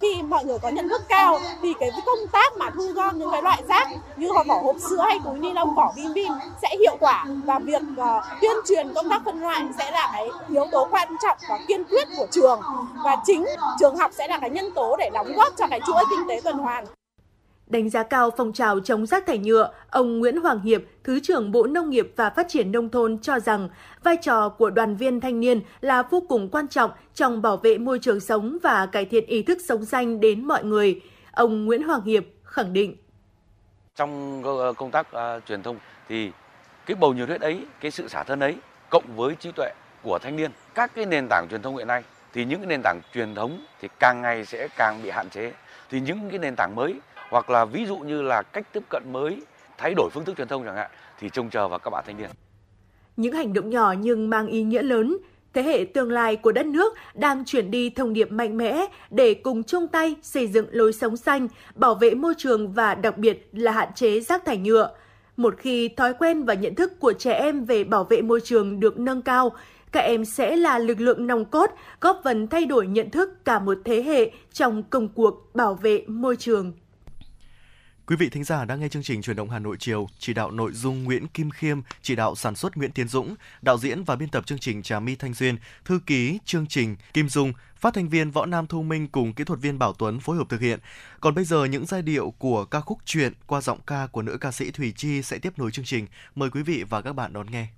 khi mọi người có nhận thức cao thì cái công tác mà thu gom những cái loại rác như vỏ hộp sữa hay túi ni lông vỏ bim bim sẽ hiệu quả và việc uh, tuyên truyền công tác phân loại sẽ là cái yếu tố quan trọng và kiên quyết của trường. Và chính trường học sẽ là cái nhân tố để đóng góp cho cái chuỗi kinh tế tuần hoàn. Đánh giá cao phong trào chống rác thải nhựa, ông Nguyễn Hoàng Hiệp, Thứ trưởng Bộ Nông nghiệp và Phát triển Nông thôn cho rằng vai trò của đoàn viên thanh niên là vô cùng quan trọng trong bảo vệ môi trường sống và cải thiện ý thức sống xanh đến mọi người. Ông Nguyễn Hoàng Hiệp khẳng định. Trong ờ, công tác uh, truyền thông thì cái bầu nhiệt huyết ấy, cái sự xả thân ấy cộng với trí tuệ của thanh niên, các cái nền tảng truyền thông hiện nay thì những cái nền tảng truyền thống thì càng ngày sẽ càng bị hạn chế. Thì những cái nền tảng mới hoặc là ví dụ như là cách tiếp cận mới, thay đổi phương thức truyền thông chẳng hạn thì trông chờ vào các bạn thanh niên. Những hành động nhỏ nhưng mang ý nghĩa lớn, thế hệ tương lai của đất nước đang chuyển đi thông điệp mạnh mẽ để cùng chung tay xây dựng lối sống xanh, bảo vệ môi trường và đặc biệt là hạn chế rác thải nhựa. Một khi thói quen và nhận thức của trẻ em về bảo vệ môi trường được nâng cao, các em sẽ là lực lượng nòng cốt góp phần thay đổi nhận thức cả một thế hệ trong công cuộc bảo vệ môi trường. Quý vị thính giả đang nghe chương trình Truyền động Hà Nội chiều, chỉ đạo nội dung Nguyễn Kim Khiêm, chỉ đạo sản xuất Nguyễn Tiến Dũng, đạo diễn và biên tập chương trình Trà My Thanh Duyên, thư ký chương trình Kim Dung, phát thanh viên Võ Nam Thu Minh cùng kỹ thuật viên Bảo Tuấn phối hợp thực hiện. Còn bây giờ những giai điệu của ca khúc truyện qua giọng ca của nữ ca sĩ Thủy Chi sẽ tiếp nối chương trình. Mời quý vị và các bạn đón nghe.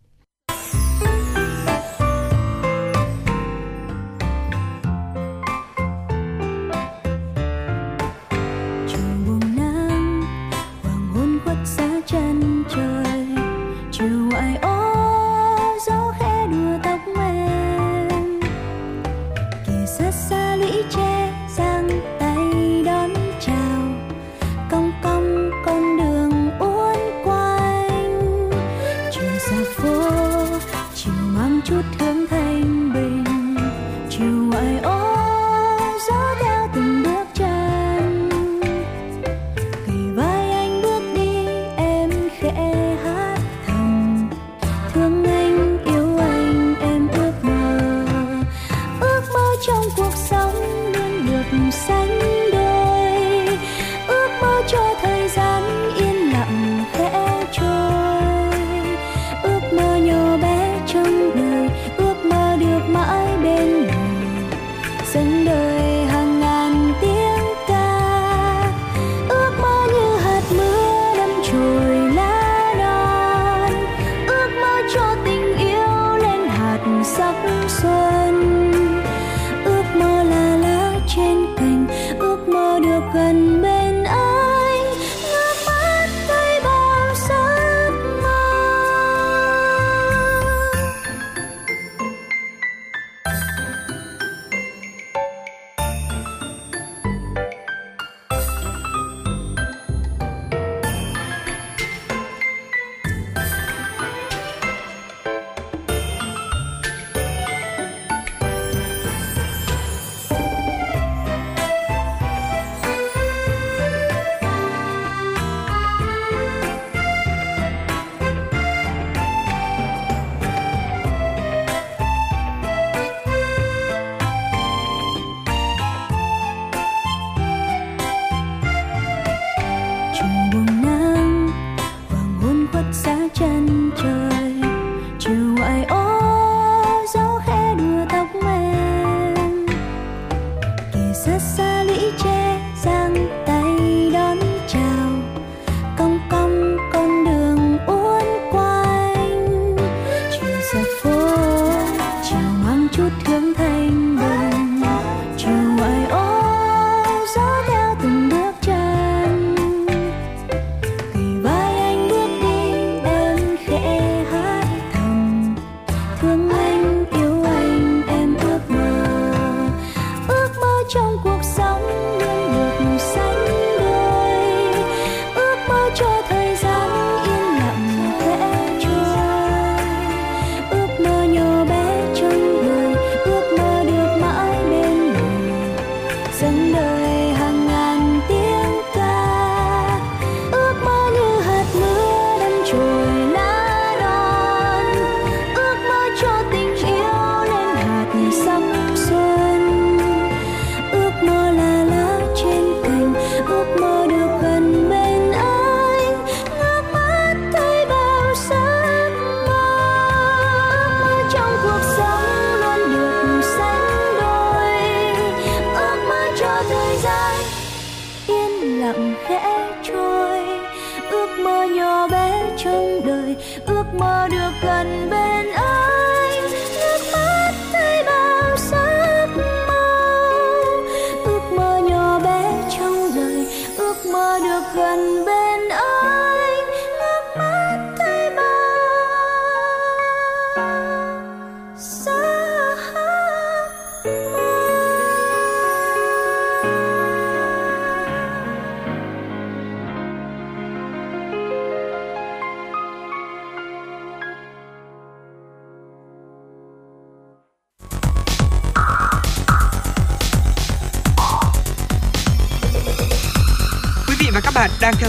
trong cuộc sống.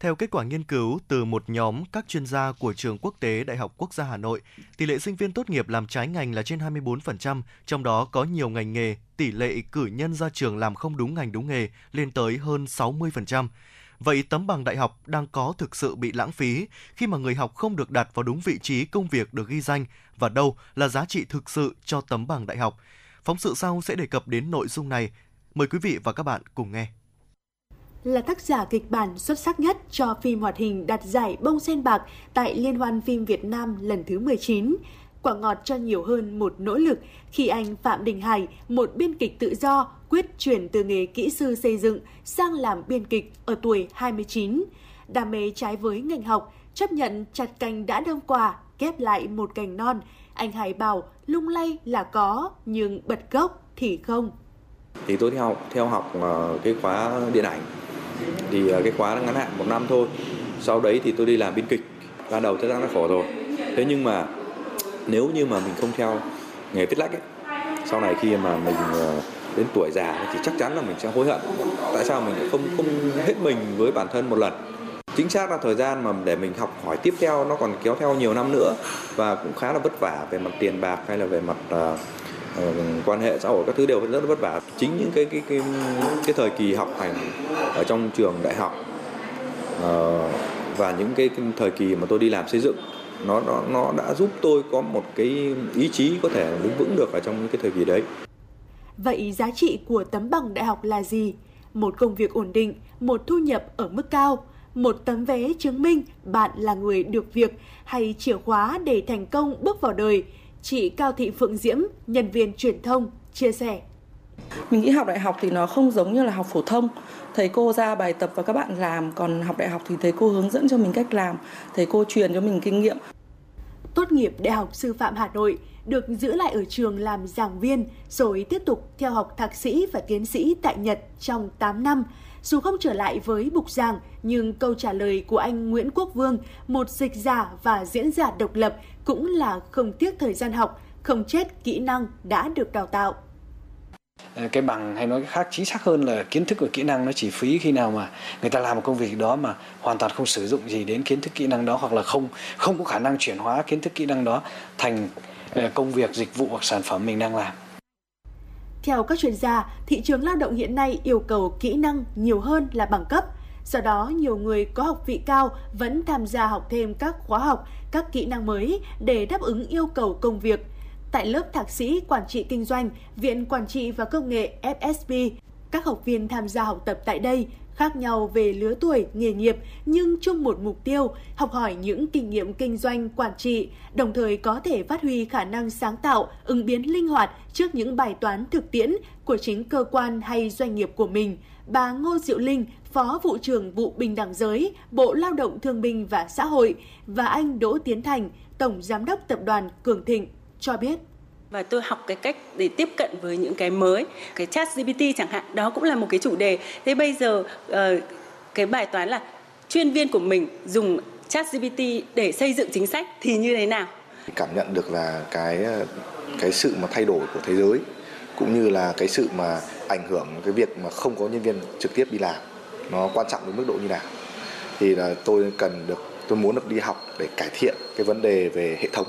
theo kết quả nghiên cứu từ một nhóm các chuyên gia của trường quốc tế Đại học Quốc gia Hà Nội, tỷ lệ sinh viên tốt nghiệp làm trái ngành là trên 24%, trong đó có nhiều ngành nghề, tỷ lệ cử nhân ra trường làm không đúng ngành đúng nghề lên tới hơn 60%. Vậy tấm bằng đại học đang có thực sự bị lãng phí khi mà người học không được đặt vào đúng vị trí công việc được ghi danh và đâu là giá trị thực sự cho tấm bằng đại học? Phóng sự sau sẽ đề cập đến nội dung này. Mời quý vị và các bạn cùng nghe là tác giả kịch bản xuất sắc nhất cho phim hoạt hình đạt giải bông sen bạc tại Liên hoan phim Việt Nam lần thứ 19. Quả ngọt cho nhiều hơn một nỗ lực khi anh Phạm Đình Hải, một biên kịch tự do, quyết chuyển từ nghề kỹ sư xây dựng sang làm biên kịch ở tuổi 29. Đam mê trái với ngành học, chấp nhận chặt cành đã đông quả, ghép lại một cành non. Anh Hải bảo lung lay là có, nhưng bật gốc thì không thì tôi theo học theo học ờ, cái khóa điện ảnh. Thì ờ, cái khóa ngắn hạn một năm thôi. Sau đấy thì tôi đi làm biên kịch. Ban đầu chắc chắn là khổ rồi. Thế nhưng mà nếu như mà mình không theo nghề viết lách ấy sau này khi mà mình ờ, đến tuổi già thì chắc chắn là mình sẽ hối hận. Tại sao mình lại không không hết mình với bản thân một lần? Chính xác là thời gian mà để mình học hỏi tiếp theo nó còn kéo theo nhiều năm nữa và cũng khá là vất vả về mặt tiền bạc hay là về mặt uh, Ờ, quan hệ xã hội các thứ đều rất vất vả chính những cái cái cái cái thời kỳ học hành ở trong trường đại học ờ, và những cái, cái thời kỳ mà tôi đi làm xây dựng nó nó nó đã giúp tôi có một cái ý chí có thể đứng vững được ở trong những cái thời kỳ đấy Vậy giá trị của tấm bằng đại học là gì? Một công việc ổn định, một thu nhập ở mức cao, một tấm vé chứng minh bạn là người được việc hay chìa khóa để thành công bước vào đời. Chị Cao Thị Phượng Diễm, nhân viên truyền thông, chia sẻ. Mình nghĩ học đại học thì nó không giống như là học phổ thông. Thầy cô ra bài tập và các bạn làm, còn học đại học thì thầy cô hướng dẫn cho mình cách làm, thầy cô truyền cho mình kinh nghiệm. Tốt nghiệp Đại học Sư phạm Hà Nội, được giữ lại ở trường làm giảng viên rồi tiếp tục theo học thạc sĩ và tiến sĩ tại Nhật trong 8 năm. Dù không trở lại với bục giảng, nhưng câu trả lời của anh Nguyễn Quốc Vương, một dịch giả và diễn giả độc lập, cũng là không tiếc thời gian học, không chết kỹ năng đã được đào tạo. Ờ, cái bằng hay nói khác chính xác hơn là kiến thức và kỹ năng nó chỉ phí khi nào mà người ta làm một công việc đó mà hoàn toàn không sử dụng gì đến kiến thức kỹ năng đó hoặc là không không có khả năng chuyển hóa kiến thức kỹ năng đó thành ờ, công việc dịch vụ hoặc sản phẩm mình đang làm Theo các chuyên gia, thị trường lao động hiện nay yêu cầu kỹ năng nhiều hơn là bằng cấp. Do đó, nhiều người có học vị cao vẫn tham gia học thêm các khóa học, các kỹ năng mới để đáp ứng yêu cầu công việc. Tại lớp thạc sĩ Quản trị Kinh doanh, Viện Quản trị và Công nghệ FSB, các học viên tham gia học tập tại đây khác nhau về lứa tuổi, nghề nghiệp nhưng chung một mục tiêu, học hỏi những kinh nghiệm kinh doanh, quản trị, đồng thời có thể phát huy khả năng sáng tạo, ứng biến linh hoạt trước những bài toán thực tiễn của chính cơ quan hay doanh nghiệp của mình. Bà Ngô Diệu Linh, Phó vụ trưởng vụ Bình đẳng giới, Bộ Lao động Thương binh và Xã hội và anh Đỗ Tiến Thành, Tổng Giám đốc Tập đoàn Cường Thịnh cho biết. và tôi học cái cách để tiếp cận với những cái mới cái chat GPT chẳng hạn đó cũng là một cái chủ đề thế bây giờ ờ, cái bài toán là chuyên viên của mình dùng chat GPT để xây dựng chính sách thì như thế nào cảm nhận được là cái cái sự mà thay đổi của thế giới cũng như là cái sự mà ảnh hưởng cái việc mà không có nhân viên trực tiếp đi làm nó quan trọng đến mức độ như nào. Thì là tôi cần được tôi muốn được đi học để cải thiện cái vấn đề về hệ thống.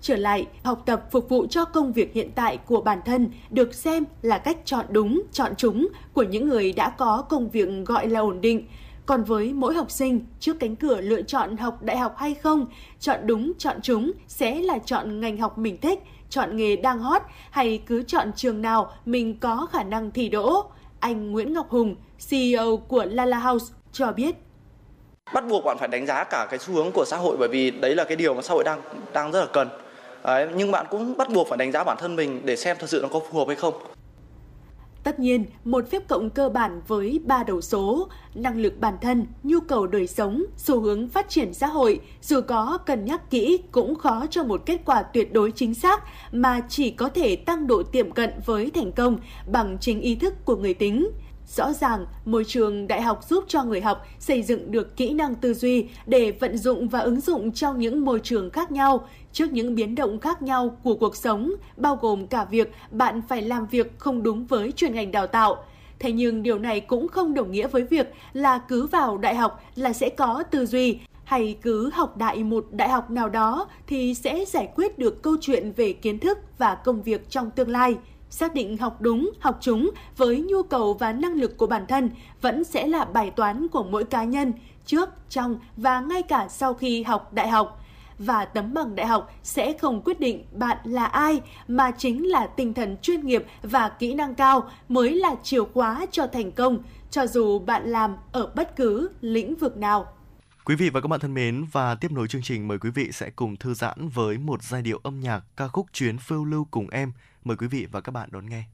Trở lại học tập phục vụ cho công việc hiện tại của bản thân được xem là cách chọn đúng, chọn chúng của những người đã có công việc gọi là ổn định. Còn với mỗi học sinh, trước cánh cửa lựa chọn học đại học hay không, chọn đúng, chọn chúng sẽ là chọn ngành học mình thích, chọn nghề đang hot hay cứ chọn trường nào mình có khả năng thi đỗ. Anh Nguyễn Ngọc Hùng, CEO của Lala House cho biết. Bắt buộc bạn phải đánh giá cả cái xu hướng của xã hội bởi vì đấy là cái điều mà xã hội đang đang rất là cần. Đấy, nhưng bạn cũng bắt buộc phải đánh giá bản thân mình để xem thật sự nó có phù hợp hay không. Tất nhiên, một phép cộng cơ bản với ba đầu số, năng lực bản thân, nhu cầu đời sống, xu hướng phát triển xã hội, dù có cân nhắc kỹ cũng khó cho một kết quả tuyệt đối chính xác mà chỉ có thể tăng độ tiệm cận với thành công bằng chính ý thức của người tính. Rõ ràng, môi trường đại học giúp cho người học xây dựng được kỹ năng tư duy để vận dụng và ứng dụng trong những môi trường khác nhau, trước những biến động khác nhau của cuộc sống, bao gồm cả việc bạn phải làm việc không đúng với chuyên ngành đào tạo. Thế nhưng điều này cũng không đồng nghĩa với việc là cứ vào đại học là sẽ có tư duy hay cứ học đại một đại học nào đó thì sẽ giải quyết được câu chuyện về kiến thức và công việc trong tương lai xác định học đúng, học chúng với nhu cầu và năng lực của bản thân vẫn sẽ là bài toán của mỗi cá nhân trước, trong và ngay cả sau khi học đại học. Và tấm bằng đại học sẽ không quyết định bạn là ai mà chính là tinh thần chuyên nghiệp và kỹ năng cao mới là chìa khóa cho thành công, cho dù bạn làm ở bất cứ lĩnh vực nào. Quý vị và các bạn thân mến, và tiếp nối chương trình mời quý vị sẽ cùng thư giãn với một giai điệu âm nhạc ca khúc Chuyến phiêu lưu cùng em Mời quý vị và các bạn đón nghe.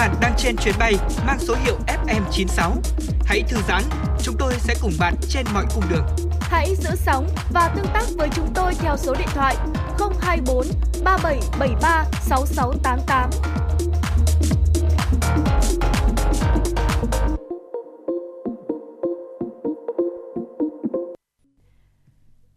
Bạn đang trên chuyến bay mang số hiệu FM96. Hãy thư giãn, chúng tôi sẽ cùng bạn trên mọi cung đường. Hãy giữ sóng và tương tác với chúng tôi theo số điện thoại 024 3773 6688.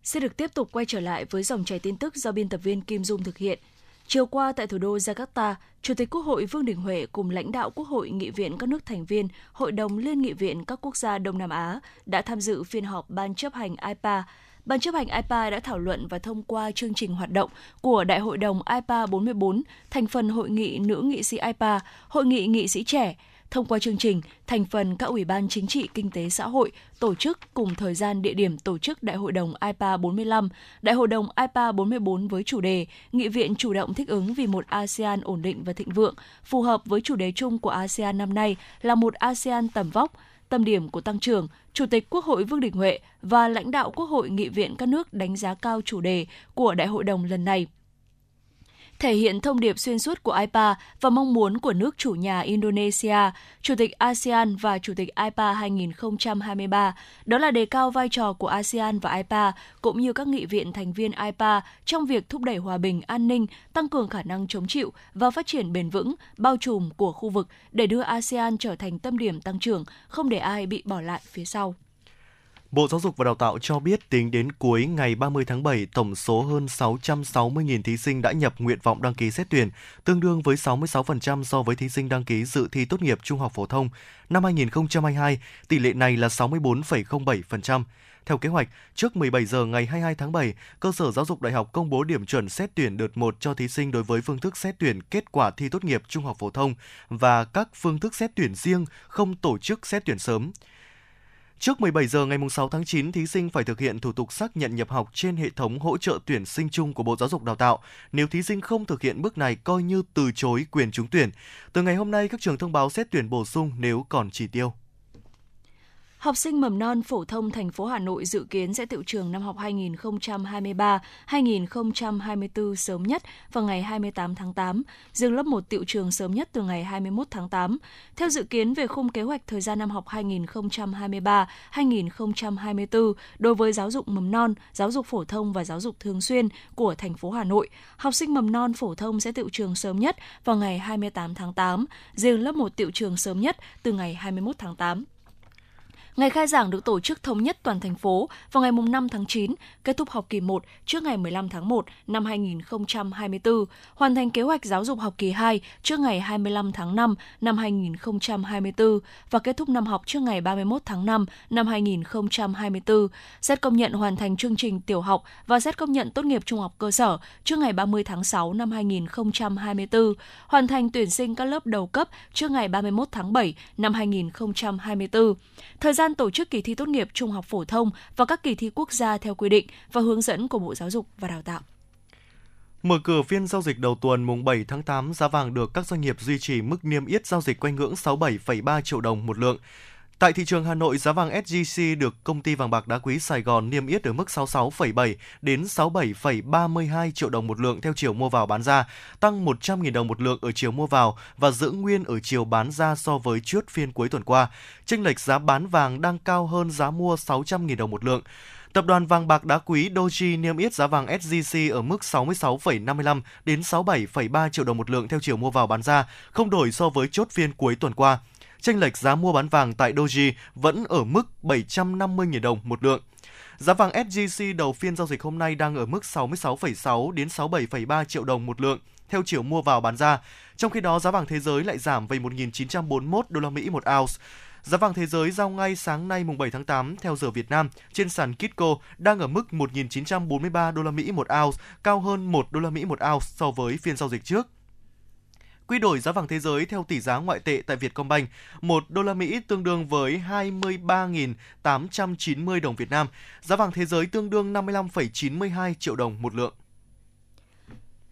Sẽ được tiếp tục quay trở lại với dòng chảy tin tức do biên tập viên Kim Dung thực hiện. Chiều qua tại thủ đô Jakarta, Chủ tịch Quốc hội Vương Đình Huệ cùng lãnh đạo Quốc hội nghị viện các nước thành viên Hội đồng Liên nghị viện các quốc gia Đông Nam Á đã tham dự phiên họp Ban chấp hành IPA. Ban chấp hành IPA đã thảo luận và thông qua chương trình hoạt động của Đại hội đồng IPA 44, thành phần Hội nghị Nữ nghị sĩ IPA, Hội nghị nghị sĩ trẻ, thông qua chương trình, thành phần các ủy ban chính trị kinh tế xã hội tổ chức cùng thời gian địa điểm tổ chức Đại hội đồng IPA 45, Đại hội đồng IPA 44 với chủ đề Nghị viện chủ động thích ứng vì một ASEAN ổn định và thịnh vượng, phù hợp với chủ đề chung của ASEAN năm nay là một ASEAN tầm vóc, tâm điểm của tăng trưởng, Chủ tịch Quốc hội Vương Đình Huệ và lãnh đạo Quốc hội nghị viện các nước đánh giá cao chủ đề của Đại hội đồng lần này thể hiện thông điệp xuyên suốt của IPA và mong muốn của nước chủ nhà Indonesia, Chủ tịch ASEAN và Chủ tịch IPA 2023, đó là đề cao vai trò của ASEAN và IPA cũng như các nghị viện thành viên IPA trong việc thúc đẩy hòa bình, an ninh, tăng cường khả năng chống chịu và phát triển bền vững, bao trùm của khu vực để đưa ASEAN trở thành tâm điểm tăng trưởng, không để ai bị bỏ lại phía sau. Bộ Giáo dục và Đào tạo cho biết tính đến cuối ngày 30 tháng 7, tổng số hơn 660.000 thí sinh đã nhập nguyện vọng đăng ký xét tuyển, tương đương với 66% so với thí sinh đăng ký dự thi tốt nghiệp trung học phổ thông. Năm 2022, tỷ lệ này là 64,07%. Theo kế hoạch, trước 17 giờ ngày 22 tháng 7, cơ sở giáo dục đại học công bố điểm chuẩn xét tuyển đợt 1 cho thí sinh đối với phương thức xét tuyển kết quả thi tốt nghiệp trung học phổ thông và các phương thức xét tuyển riêng không tổ chức xét tuyển sớm. Trước 17 giờ ngày 6 tháng 9, thí sinh phải thực hiện thủ tục xác nhận nhập học trên hệ thống hỗ trợ tuyển sinh chung của Bộ Giáo dục Đào tạo. Nếu thí sinh không thực hiện bước này coi như từ chối quyền trúng tuyển. Từ ngày hôm nay, các trường thông báo xét tuyển bổ sung nếu còn chỉ tiêu. Học sinh mầm non phổ thông thành phố Hà Nội dự kiến sẽ tự trường năm học 2023-2024 sớm nhất vào ngày 28 tháng 8, dừng lớp 1 tự trường sớm nhất từ ngày 21 tháng 8. Theo dự kiến về khung kế hoạch thời gian năm học 2023-2024 đối với giáo dục mầm non, giáo dục phổ thông và giáo dục thường xuyên của thành phố Hà Nội, học sinh mầm non phổ thông sẽ tự trường sớm nhất vào ngày 28 tháng 8, riêng lớp 1 tự trường sớm nhất từ ngày 21 tháng 8. Ngày khai giảng được tổ chức thống nhất toàn thành phố vào ngày 5 tháng 9, kết thúc học kỳ 1 trước ngày 15 tháng 1 năm 2024, hoàn thành kế hoạch giáo dục học kỳ 2 trước ngày 25 tháng 5 năm 2024 và kết thúc năm học trước ngày 31 tháng 5 năm 2024, xét công nhận hoàn thành chương trình tiểu học và xét công nhận tốt nghiệp trung học cơ sở trước ngày 30 tháng 6 năm 2024, hoàn thành tuyển sinh các lớp đầu cấp trước ngày 31 tháng 7 năm 2024. Thời gian tổ chức kỳ thi tốt nghiệp trung học phổ thông và các kỳ thi quốc gia theo quy định và hướng dẫn của Bộ Giáo dục và Đào tạo. Mở cửa phiên giao dịch đầu tuần mùng 7 tháng 8, giá vàng được các doanh nghiệp duy trì mức niêm yết giao dịch quanh ngưỡng 67,3 triệu đồng một lượng. Tại thị trường Hà Nội, giá vàng SJC được công ty vàng bạc đá quý Sài Gòn niêm yết ở mức 66,7 đến 67,32 triệu đồng một lượng theo chiều mua vào bán ra, tăng 100.000 đồng một lượng ở chiều mua vào và giữ nguyên ở chiều bán ra so với chốt phiên cuối tuần qua. Chênh lệch giá bán vàng đang cao hơn giá mua 600.000 đồng một lượng. Tập đoàn vàng bạc đá quý Doji niêm yết giá vàng SJC ở mức 66,55 đến 67,3 triệu đồng một lượng theo chiều mua vào bán ra, không đổi so với chốt phiên cuối tuần qua chênh lệch giá mua bán vàng tại Doji vẫn ở mức 750.000 đồng một lượng. Giá vàng SJC đầu phiên giao dịch hôm nay đang ở mức 66,6 đến 67,3 triệu đồng một lượng theo chiều mua vào bán ra. Trong khi đó, giá vàng thế giới lại giảm về 1.941 đô la Mỹ một ounce. Giá vàng thế giới giao ngay sáng nay mùng 7 tháng 8 theo giờ Việt Nam trên sàn Kitco đang ở mức 1.943 đô la Mỹ một ounce, cao hơn 1 đô la Mỹ một ounce so với phiên giao dịch trước. Quy đổi giá vàng thế giới theo tỷ giá ngoại tệ tại Vietcombank, 1 đô la Mỹ tương đương với 23.890 đồng Việt Nam. Giá vàng thế giới tương đương 55,92 triệu đồng một lượng.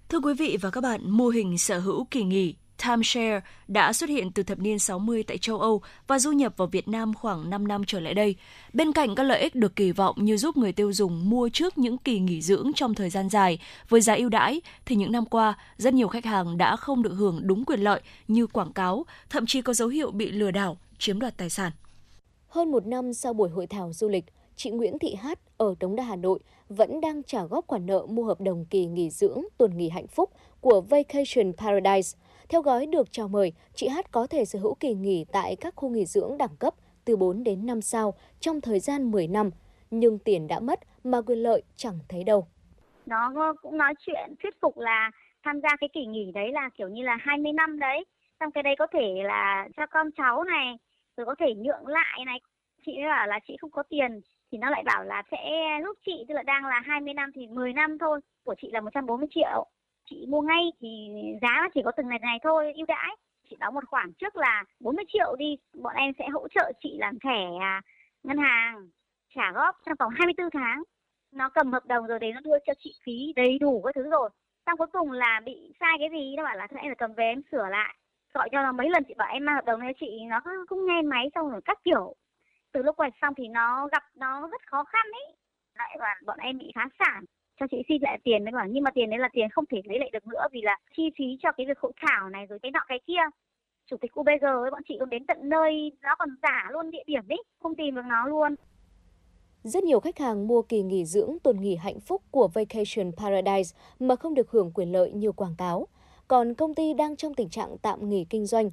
Thưa quý vị và các bạn, mô hình sở hữu kỳ nghỉ timeshare đã xuất hiện từ thập niên 60 tại châu Âu và du nhập vào Việt Nam khoảng 5 năm trở lại đây. Bên cạnh các lợi ích được kỳ vọng như giúp người tiêu dùng mua trước những kỳ nghỉ dưỡng trong thời gian dài với giá ưu đãi, thì những năm qua, rất nhiều khách hàng đã không được hưởng đúng quyền lợi như quảng cáo, thậm chí có dấu hiệu bị lừa đảo, chiếm đoạt tài sản. Hơn một năm sau buổi hội thảo du lịch, chị Nguyễn Thị Hát ở Đống Đa Hà Nội vẫn đang trả góp khoản nợ mua hợp đồng kỳ nghỉ dưỡng tuần nghỉ hạnh phúc của Vacation Paradise. Theo gói được chào mời, chị Hát có thể sở hữu kỳ nghỉ tại các khu nghỉ dưỡng đẳng cấp từ 4 đến 5 sao trong thời gian 10 năm, nhưng tiền đã mất mà quyền lợi chẳng thấy đâu. Nó cũng nói chuyện thuyết phục là tham gia cái kỳ nghỉ đấy là kiểu như là 20 năm đấy. Xong cái đấy có thể là cho con cháu này, rồi có thể nhượng lại này. Chị bảo là chị không có tiền thì nó lại bảo là sẽ giúp chị tức là đang là 20 năm thì 10 năm thôi của chị là 140 triệu chị mua ngay thì giá nó chỉ có từng này này thôi, ưu đãi. Chị đóng một khoản trước là 40 triệu đi, bọn em sẽ hỗ trợ chị làm thẻ à, ngân hàng, trả góp trong vòng 24 tháng. Nó cầm hợp đồng rồi đấy nó đưa cho chị phí đầy đủ các thứ rồi. Xong cuối cùng là bị sai cái gì? Nó bảo là em phải cầm về, em sửa lại. Gọi cho nó mấy lần, chị bảo em mang hợp đồng này. Chị nó cũng nghe máy xong rồi các kiểu. Từ lúc quay xong thì nó gặp nó rất khó khăn ấy. Lại và bọn em bị phá sản cho chị xin lại tiền đấy bảo nhưng mà tiền đấy là tiền không thể lấy lại được nữa vì là chi phí cho cái việc hội thảo này rồi cái nọ cái kia chủ tịch UBG ấy bọn chị còn đến tận nơi nó còn giả luôn địa điểm đấy không tìm được nó luôn rất nhiều khách hàng mua kỳ nghỉ dưỡng tuần nghỉ hạnh phúc của Vacation Paradise mà không được hưởng quyền lợi như quảng cáo. Còn công ty đang trong tình trạng tạm nghỉ kinh doanh.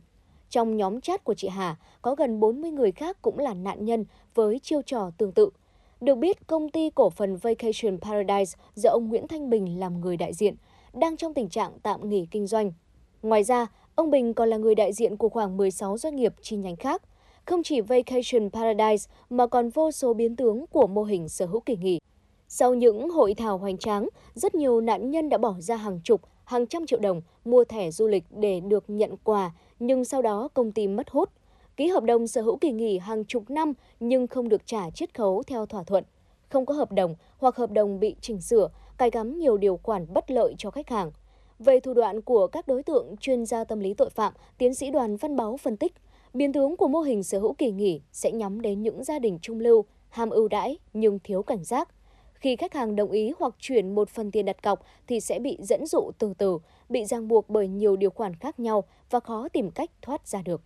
Trong nhóm chat của chị Hà, có gần 40 người khác cũng là nạn nhân với chiêu trò tương tự. Được biết, công ty cổ phần Vacation Paradise do ông Nguyễn Thanh Bình làm người đại diện, đang trong tình trạng tạm nghỉ kinh doanh. Ngoài ra, ông Bình còn là người đại diện của khoảng 16 doanh nghiệp chi nhánh khác. Không chỉ Vacation Paradise mà còn vô số biến tướng của mô hình sở hữu kỳ nghỉ. Sau những hội thảo hoành tráng, rất nhiều nạn nhân đã bỏ ra hàng chục, hàng trăm triệu đồng mua thẻ du lịch để được nhận quà, nhưng sau đó công ty mất hút ký hợp đồng sở hữu kỳ nghỉ hàng chục năm nhưng không được trả chiết khấu theo thỏa thuận, không có hợp đồng hoặc hợp đồng bị chỉnh sửa, cài cắm nhiều điều khoản bất lợi cho khách hàng. Về thủ đoạn của các đối tượng chuyên gia tâm lý tội phạm, tiến sĩ Đoàn Văn Báo phân tích, biến tướng của mô hình sở hữu kỳ nghỉ sẽ nhắm đến những gia đình trung lưu, ham ưu đãi nhưng thiếu cảnh giác. Khi khách hàng đồng ý hoặc chuyển một phần tiền đặt cọc thì sẽ bị dẫn dụ từ từ, bị ràng buộc bởi nhiều điều khoản khác nhau và khó tìm cách thoát ra được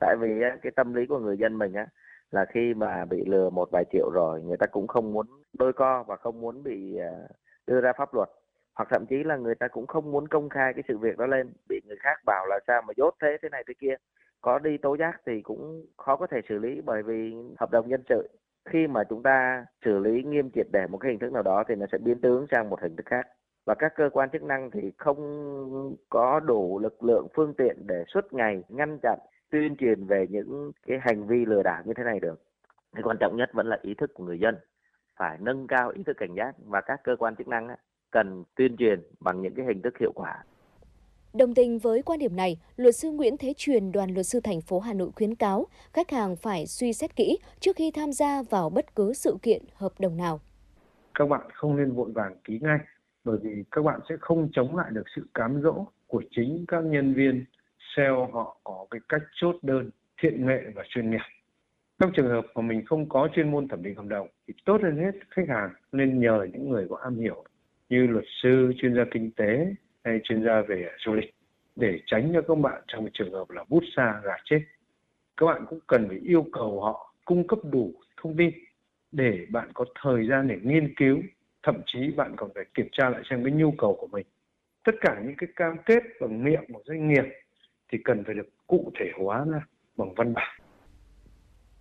tại vì cái tâm lý của người dân mình á, là khi mà bị lừa một vài triệu rồi, người ta cũng không muốn đôi co và không muốn bị à, đưa ra pháp luật. Hoặc thậm chí là người ta cũng không muốn công khai cái sự việc đó lên, bị người khác bảo là sao mà dốt thế thế này, thế kia. Có đi tố giác thì cũng khó có thể xử lý bởi vì hợp đồng nhân sự. Khi mà chúng ta xử lý nghiêm triệt để một cái hình thức nào đó thì nó sẽ biến tướng sang một hình thức khác. Và các cơ quan chức năng thì không có đủ lực lượng, phương tiện để suốt ngày ngăn chặn tuyên truyền về những cái hành vi lừa đảo như thế này được cái quan trọng nhất vẫn là ý thức của người dân phải nâng cao ý thức cảnh giác và các cơ quan chức năng cần tuyên truyền bằng những cái hình thức hiệu quả Đồng tình với quan điểm này, luật sư Nguyễn Thế Truyền, đoàn luật sư thành phố Hà Nội khuyến cáo khách hàng phải suy xét kỹ trước khi tham gia vào bất cứ sự kiện hợp đồng nào. Các bạn không nên vội vàng ký ngay, bởi vì các bạn sẽ không chống lại được sự cám dỗ của chính các nhân viên sale họ có cái cách chốt đơn, thiện nghệ và chuyên nghiệp. Trong trường hợp mà mình không có chuyên môn thẩm định hợp đồng thì tốt hơn hết khách hàng nên nhờ những người có am hiểu như luật sư, chuyên gia kinh tế hay chuyên gia về du lịch để tránh cho các bạn trong trường hợp là bút xa gà chết. Các bạn cũng cần phải yêu cầu họ cung cấp đủ thông tin để bạn có thời gian để nghiên cứu, thậm chí bạn còn phải kiểm tra lại xem cái nhu cầu của mình. Tất cả những cái cam kết bằng miệng của doanh nghiệp thì cần phải được cụ thể hóa ra bằng văn bản.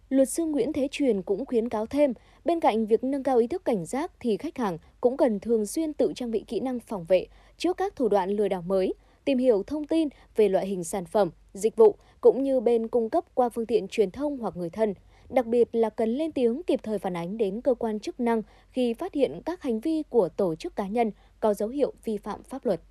Luật sư Nguyễn Thế Truyền cũng khuyến cáo thêm, bên cạnh việc nâng cao ý thức cảnh giác thì khách hàng cũng cần thường xuyên tự trang bị kỹ năng phòng vệ trước các thủ đoạn lừa đảo mới, tìm hiểu thông tin về loại hình sản phẩm, dịch vụ cũng như bên cung cấp qua phương tiện truyền thông hoặc người thân. Đặc biệt là cần lên tiếng kịp thời phản ánh đến cơ quan chức năng khi phát hiện các hành vi của tổ chức cá nhân có dấu hiệu vi phạm pháp luật.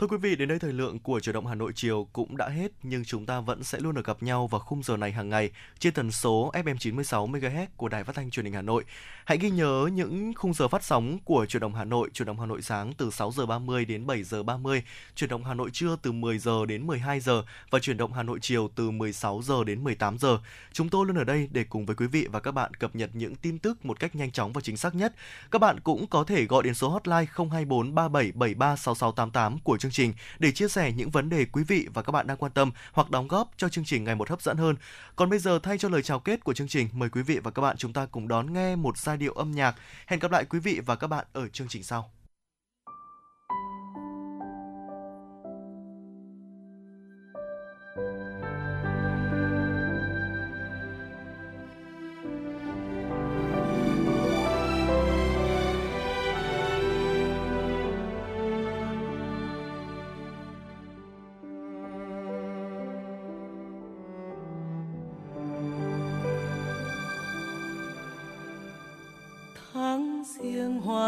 Thưa quý vị, đến đây thời lượng của Chủ động Hà Nội chiều cũng đã hết nhưng chúng ta vẫn sẽ luôn được gặp nhau vào khung giờ này hàng ngày trên tần số FM 96 MHz của Đài Phát thanh Truyền hình Hà Nội. Hãy ghi nhớ những khung giờ phát sóng của Chủ động Hà Nội, Chủ động Hà Nội sáng từ 6 giờ 30 đến 7 giờ 30, Chủ động Hà Nội trưa từ 10 giờ đến 12 giờ và chuyển động Hà Nội chiều từ 16 giờ đến 18 giờ. Chúng tôi luôn ở đây để cùng với quý vị và các bạn cập nhật những tin tức một cách nhanh chóng và chính xác nhất. Các bạn cũng có thể gọi đến số hotline 024 3773 6688 của chương trình để chia sẻ những vấn đề quý vị và các bạn đang quan tâm hoặc đóng góp cho chương trình ngày một hấp dẫn hơn. Còn bây giờ thay cho lời chào kết của chương trình, mời quý vị và các bạn chúng ta cùng đón nghe một giai điệu âm nhạc. Hẹn gặp lại quý vị và các bạn ở chương trình sau.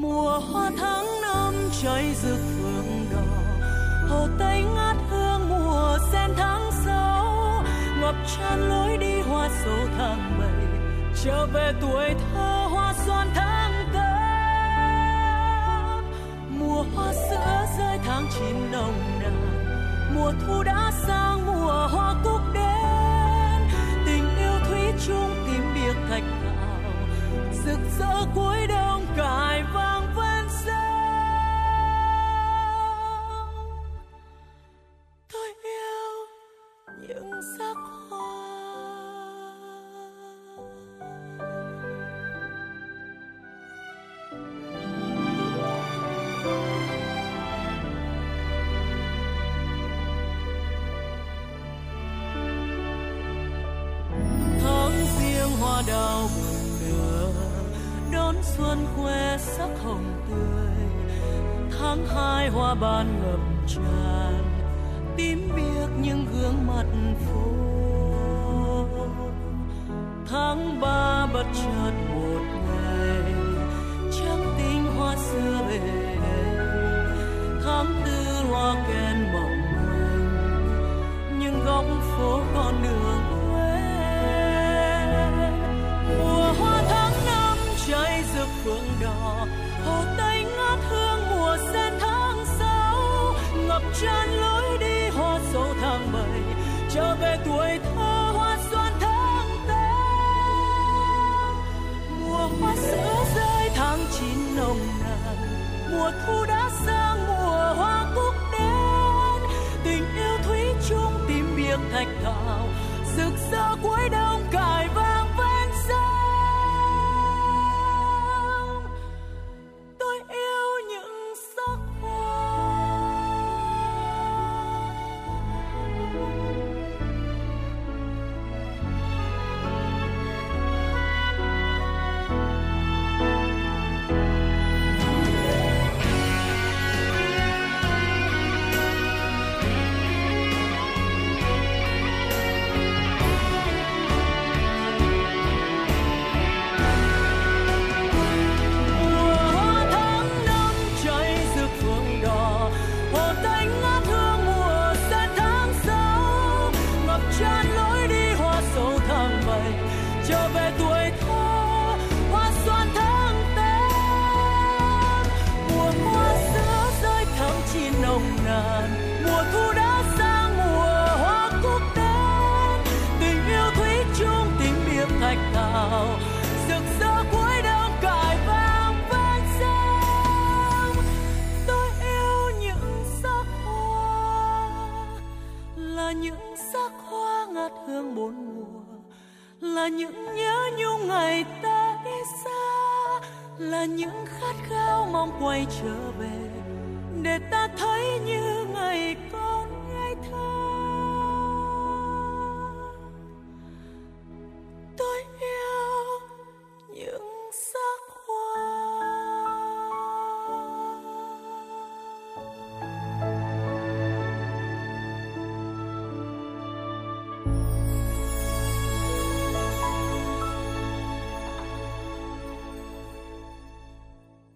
mùa hoa tháng năm cháy rực phượng đỏ. Hồ tây ngát hương mùa sen tháng sáu. Ngập tràn lối đi hoa sầu tháng bảy. Trở về tuổi thơ hoa xoan tháng tám. Mùa hoa sữa rơi tháng chín nồng nàn. Mùa thu đã sang mùa hoa cúc đến, tình yêu thui chung tím biệt thạch thảo. Rực rỡ cuối đông cài vai